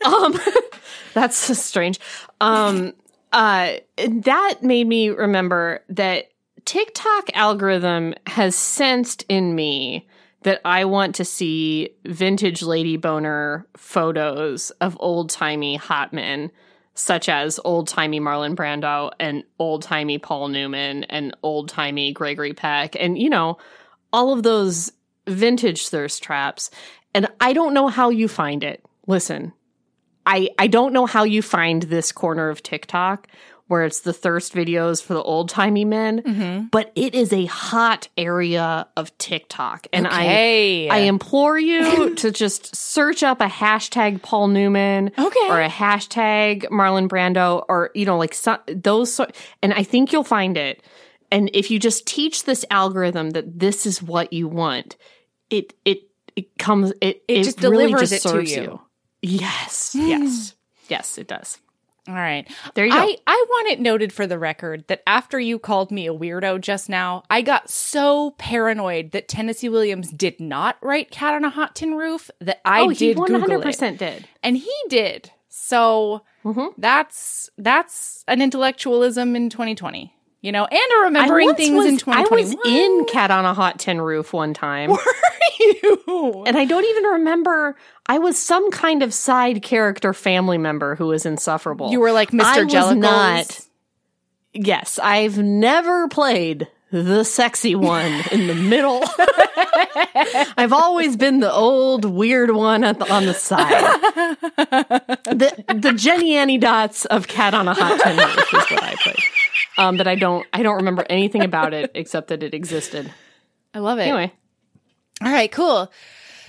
um, that's strange. Um, uh, that made me remember that TikTok algorithm has sensed in me that I want to see vintage lady boner photos of old timey hot men. such as old timey Marlon Brando and old timey Paul Newman and old timey Gregory Peck and, you know, all of those vintage thirst traps. And I don't know how you find it. Listen, I, I don't know how you find this corner of TikTok where it's the thirst videos for the old timey men, Mm-hmm. but it is a hot area of TikTok. And Okay. I I implore you to just search up a hashtag Paul Newman Okay. or a hashtag Marlon Brando or you know like so, those so, and I think you'll find it. And if you just teach this algorithm that this is what you want, it it it comes it It just really delivers just it to serves you. Yes. Yes. yes, it does. All right. There you go. I, I want it noted for the record that after you called me a weirdo just now, I got so paranoid that Tennessee Williams did not write Cat on a Hot Tin Roof that I oh, he did Google hundred it. percent did. And he did. So Mhm. that's that's an intellectualism in 2020. You know, and a remembering things was, in I 2020. was in Cat on a Hot Tin Roof one time. Were you? And I don't even remember. I was some kind of side character family member who was insufferable. You were like Mr. I was not. Yes, I've never played the sexy one in the middle. I've always been the old weird one at the, on the side. The the Jenny Annie Dots of Cat on a Hot Tin Roof is what I played. Um, but I don't I don't remember anything about it except that it existed. I love it. Anyway, All right, cool.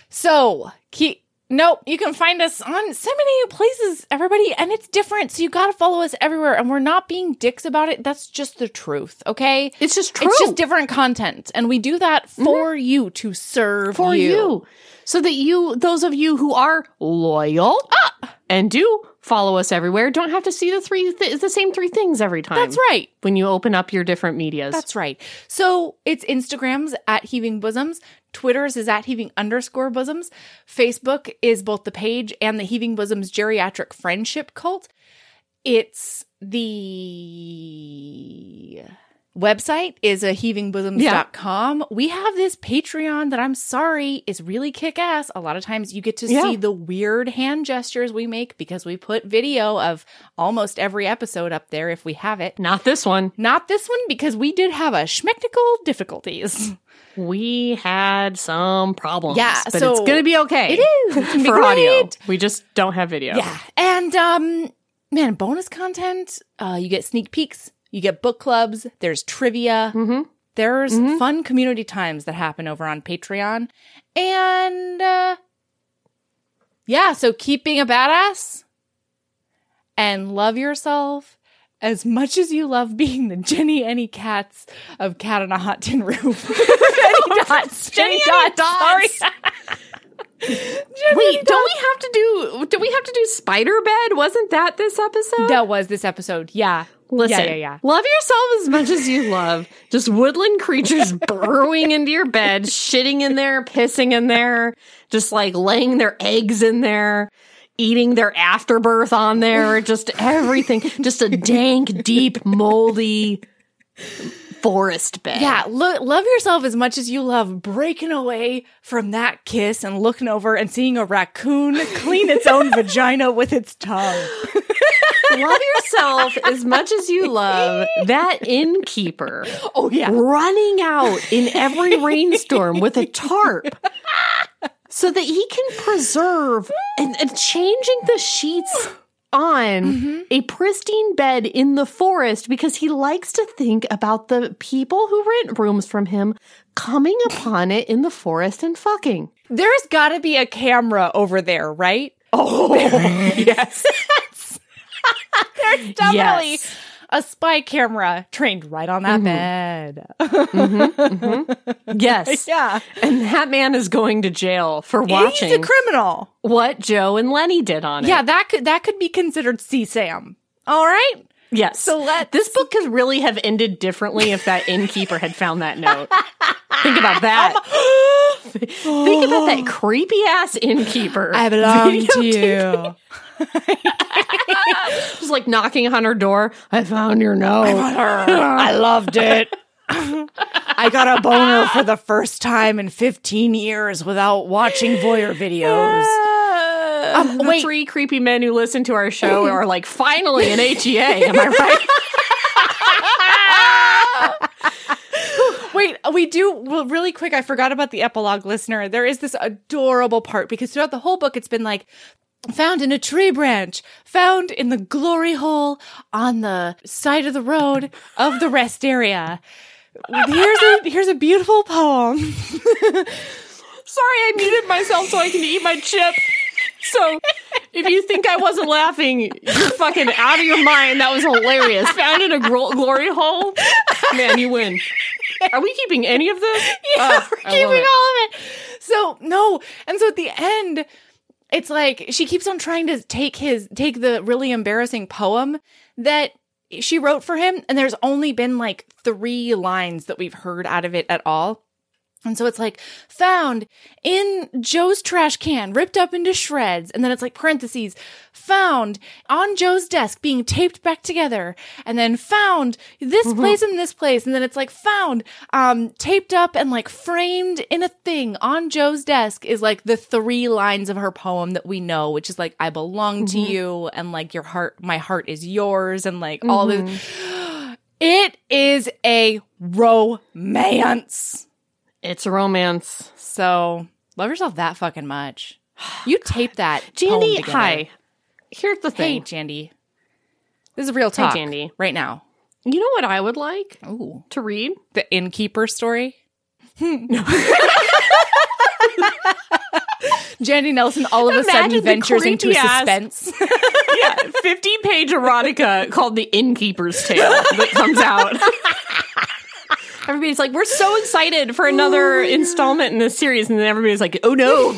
So, keep. Nope, you can find us on so many places, everybody, and it's different. So you got to follow us everywhere, and we're not being dicks about it. That's just the truth, okay? it's just true. It's just different content, and we do that for you to serve for you. So that you, those of you who are loyal! And do follow us everywhere, don't have to see the three, th- the same three things every time. That's right. When you open up your different medias. That's right. So it's Instagrams at heaving bosoms. Twitter's is at heaving underscore bosoms. Facebook is both the page and the heaving bosoms geriatric friendship cult. It's the website is a heavingbosoms.com. We have this Patreon that I'm sorry is really kick ass. A lot of times you get to Yeah. see the weird hand gestures we make because we put video of almost every episode up there if we have it. Not this one. Not this one because we did have a schmectical difficulties. We had some problems. Yeah, but so it's gonna be okay. It is. For audio. We just don't have video. Yeah. And um man, bonus content, uh you get sneak peeks, you get book clubs, there's trivia. Mm-hmm. There's fun community times that happen over on Patreon. And uh yeah, so keep being a badass and love yourself as much as you love being the Jenny Any Cats of Cat on a Hot Tin Roof. Jenny Dots. Jenny, Jenny Dots. Dots. Sorry. Wait, don't we have to do? Do we have to do Spider Bed? Wasn't that this episode? That was this episode. Yeah. Listen, Yeah, yeah, yeah. love yourself as much as you love just woodland creatures burrowing into your bed, shitting in there, pissing in there, just like laying their eggs in there, eating their afterbirth on there, just everything, just a dank, deep, moldy forest bed. Yeah, lo- love yourself as much as you love breaking away from that kiss and looking over and seeing a raccoon clean its own vagina with its tongue. love yourself as much as you love that innkeeper Oh yeah. running out in every rainstorm with a tarp so that he can preserve and, and changing the sheets on mm-hmm. a pristine bed in the forest because he likes to think about the people who rent rooms from him coming upon it in the forest and fucking. There's got to be a camera over there, right? Oh, yes. There's definitely Yes. A spy camera trained right on that mm-hmm. bed. Mm-hmm. Mm-hmm. Yes. yeah. And that man is going to jail for watching He's a criminal. what Joe and Lennie did on it. Yeah, that could that could be considered CSAM. All right? Yes. So let this book could really have ended differently if that innkeeper had found that note. Think about that. Um, think about that creepy ass innkeeper. I belong to you. Just like knocking on her door. I found your note. I loved it. I got a boner for the first time in 15 years without watching voyeur videos. Um, the wait. three creepy men who listen to our show are like finally an HEA. Am I right? Wait, we do well, really quick. I forgot about the epilogue listener. There is this adorable part because throughout the whole book, it's been like found in a tree branch, found in the glory hole on the side of the road of the rest area. Here's a here's a beautiful poem. Sorry, I muted myself so I can eat my chip. So, if you think I wasn't laughing, you're fucking out of your mind. That was hilarious. Found in a gro- glory hole. Man, you win. Are we keeping any of this? Yeah, Oh, we're keeping all of it. So no, and so at the end, it's like she keeps on trying to take his take the really embarrassing poem that she wrote for him, and there's only been like three lines that we've heard out of it at all. And so it's like found in Joe's trash can, ripped up into shreds. And then it's like parentheses, found on Joe's desk being taped back together. And then found this place and this place. And then it's like found, um, taped up and like framed in a thing on Joe's desk is like the three lines of her poem that we know, which is like, I belong to you. And like your heart, my heart is yours. And like all this. It is a romance. It's a romance. So love yourself that fucking much. You tape that. Jandy, hi. Here's the Hey, thing. Jandy. This is real talk. Jandy. Right now. You know what I would like Ooh. to read? The innkeeper story. Jandy Nelson all of a Imagine sudden ventures into creepy-ass- suspense. Yeah, 50 page erotica called The Innkeeper's Tale that comes out. Everybody's like, we're so excited for another oh, installment in this series. And then everybody's like, oh no.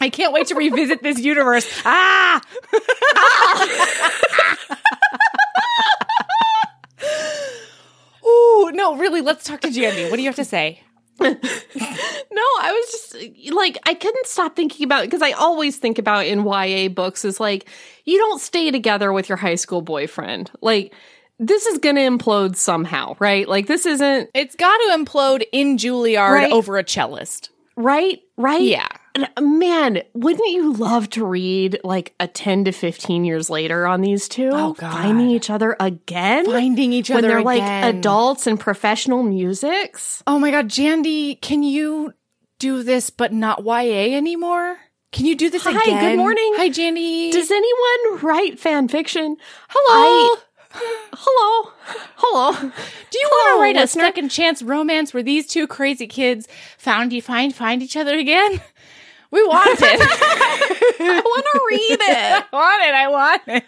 I can't wait to revisit this universe. Ah! Ooh, no, really, let's talk to Jandy. What do you have to say? No, I was just like, I couldn't stop thinking about because I always think about in YA books is like, you don't stay together with your high school boyfriend. Like, this is going to implode somehow, right? Like, this isn't It's got to implode in Juilliard Right. over a cellist. right, right? Yeah. Uh, man, wouldn't you love to read like a 10 to 15 years later on these two? Oh, God. Finding each other again? Finding each other when they're like adults and professional musics? Oh my god, Jandy, can you do this but not YA anymore? Can you do this Hi, again? good morning. Hi, Jandy. Does anyone write fan fiction? Hello. Hello. Hello. do you Hello, want to write listener. a second chance romance where these two crazy kids found you find find each other again? We want it. I want to read it. I want it. I want it.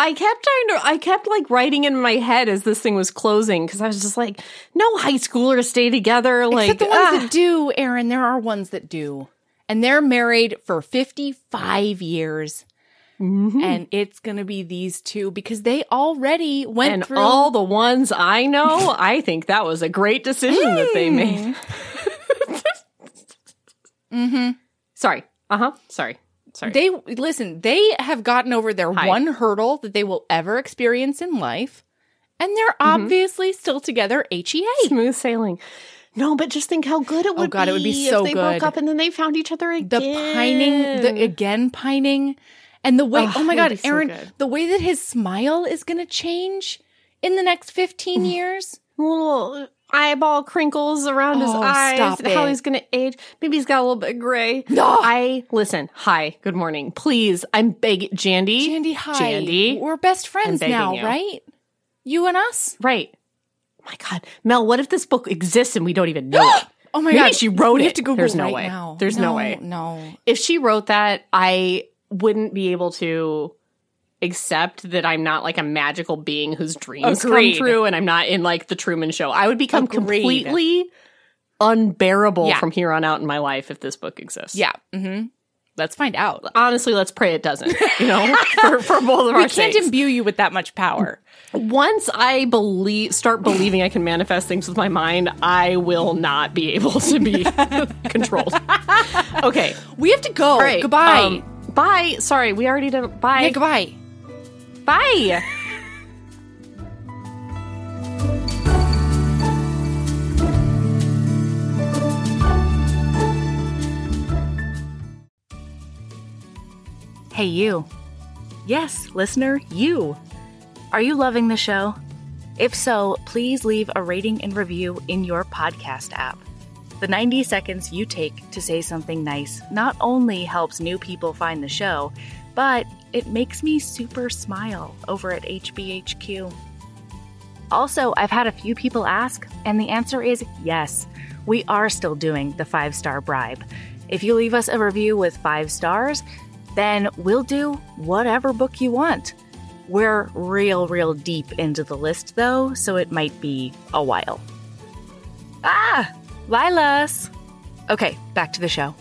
I kept trying to, I kept like writing in my head as this thing was closing because I was just like, no high schoolers stay together. Like, Except the ones ah. that do, Erin. There are ones that do, and they're married for fifty-five years. And it's gonna be these two because they already went and through all the ones I know, I think that was a great decision that they made. mm-hmm. Sorry. Uh huh. Sorry. Sorry. They listen, they have gotten over their Hi. one hurdle that they will ever experience in life, and they're Mm-hmm. obviously still together E HEA. Smooth sailing. No, but just think how good it would Oh, God, be. it would be if so they broke up and then they found each other again. The pining, the again pining, and the way Ugh, oh my god, so Erin, good. the way that his smile is gonna change in the next 15 years. little eyeball crinkles around his Oh, eyes. How he's going to age. Maybe he's got a little bit gray. No. I listen. Hi. Good morning. Please. I'm begging Jandy. Jandy, hi. Jandy. We're best friends now, you. right? You and us? Right. Oh my God, Mel. What if this book exists and we don't even know it? Oh my Maybe god. she wrote we it. Have to Google There's no right way. now. There's no way. No. If she wrote that, I wouldn't be able to accept that I'm not like a magical being whose dreams Agreed. come true and I'm not in like the Truman show. I would become Agreed. completely unbearable Yeah. from here on out in my life if this book exists. Yeah. Mm-hmm. Let's find out. honestly, let's pray it doesn't. You know, for, for both of We our can't sakes. imbue you with that much power. Once I believe, start believing I can manifest things with my mind, I will not be able to be controlled. Okay, We have to go. right. Goodbye. um, bye. Sorry, we already did. Bye. yeah, goodbye. Bye. Hey, you. Yes, listener, you. Are you loving the show? If so, please leave a rating and review in your podcast app. The 90 seconds you take to say something nice not only helps new people find the show, but it makes me super smile over at HBHQ. Also, I've had a few people ask, and the answer is yes. We are still doing the five star bribe. If you leave us a review with five stars, then we'll do whatever book you want. We're real, real deep into the list though, so it might be a while. Ah! Lilas! Okay, back to the show.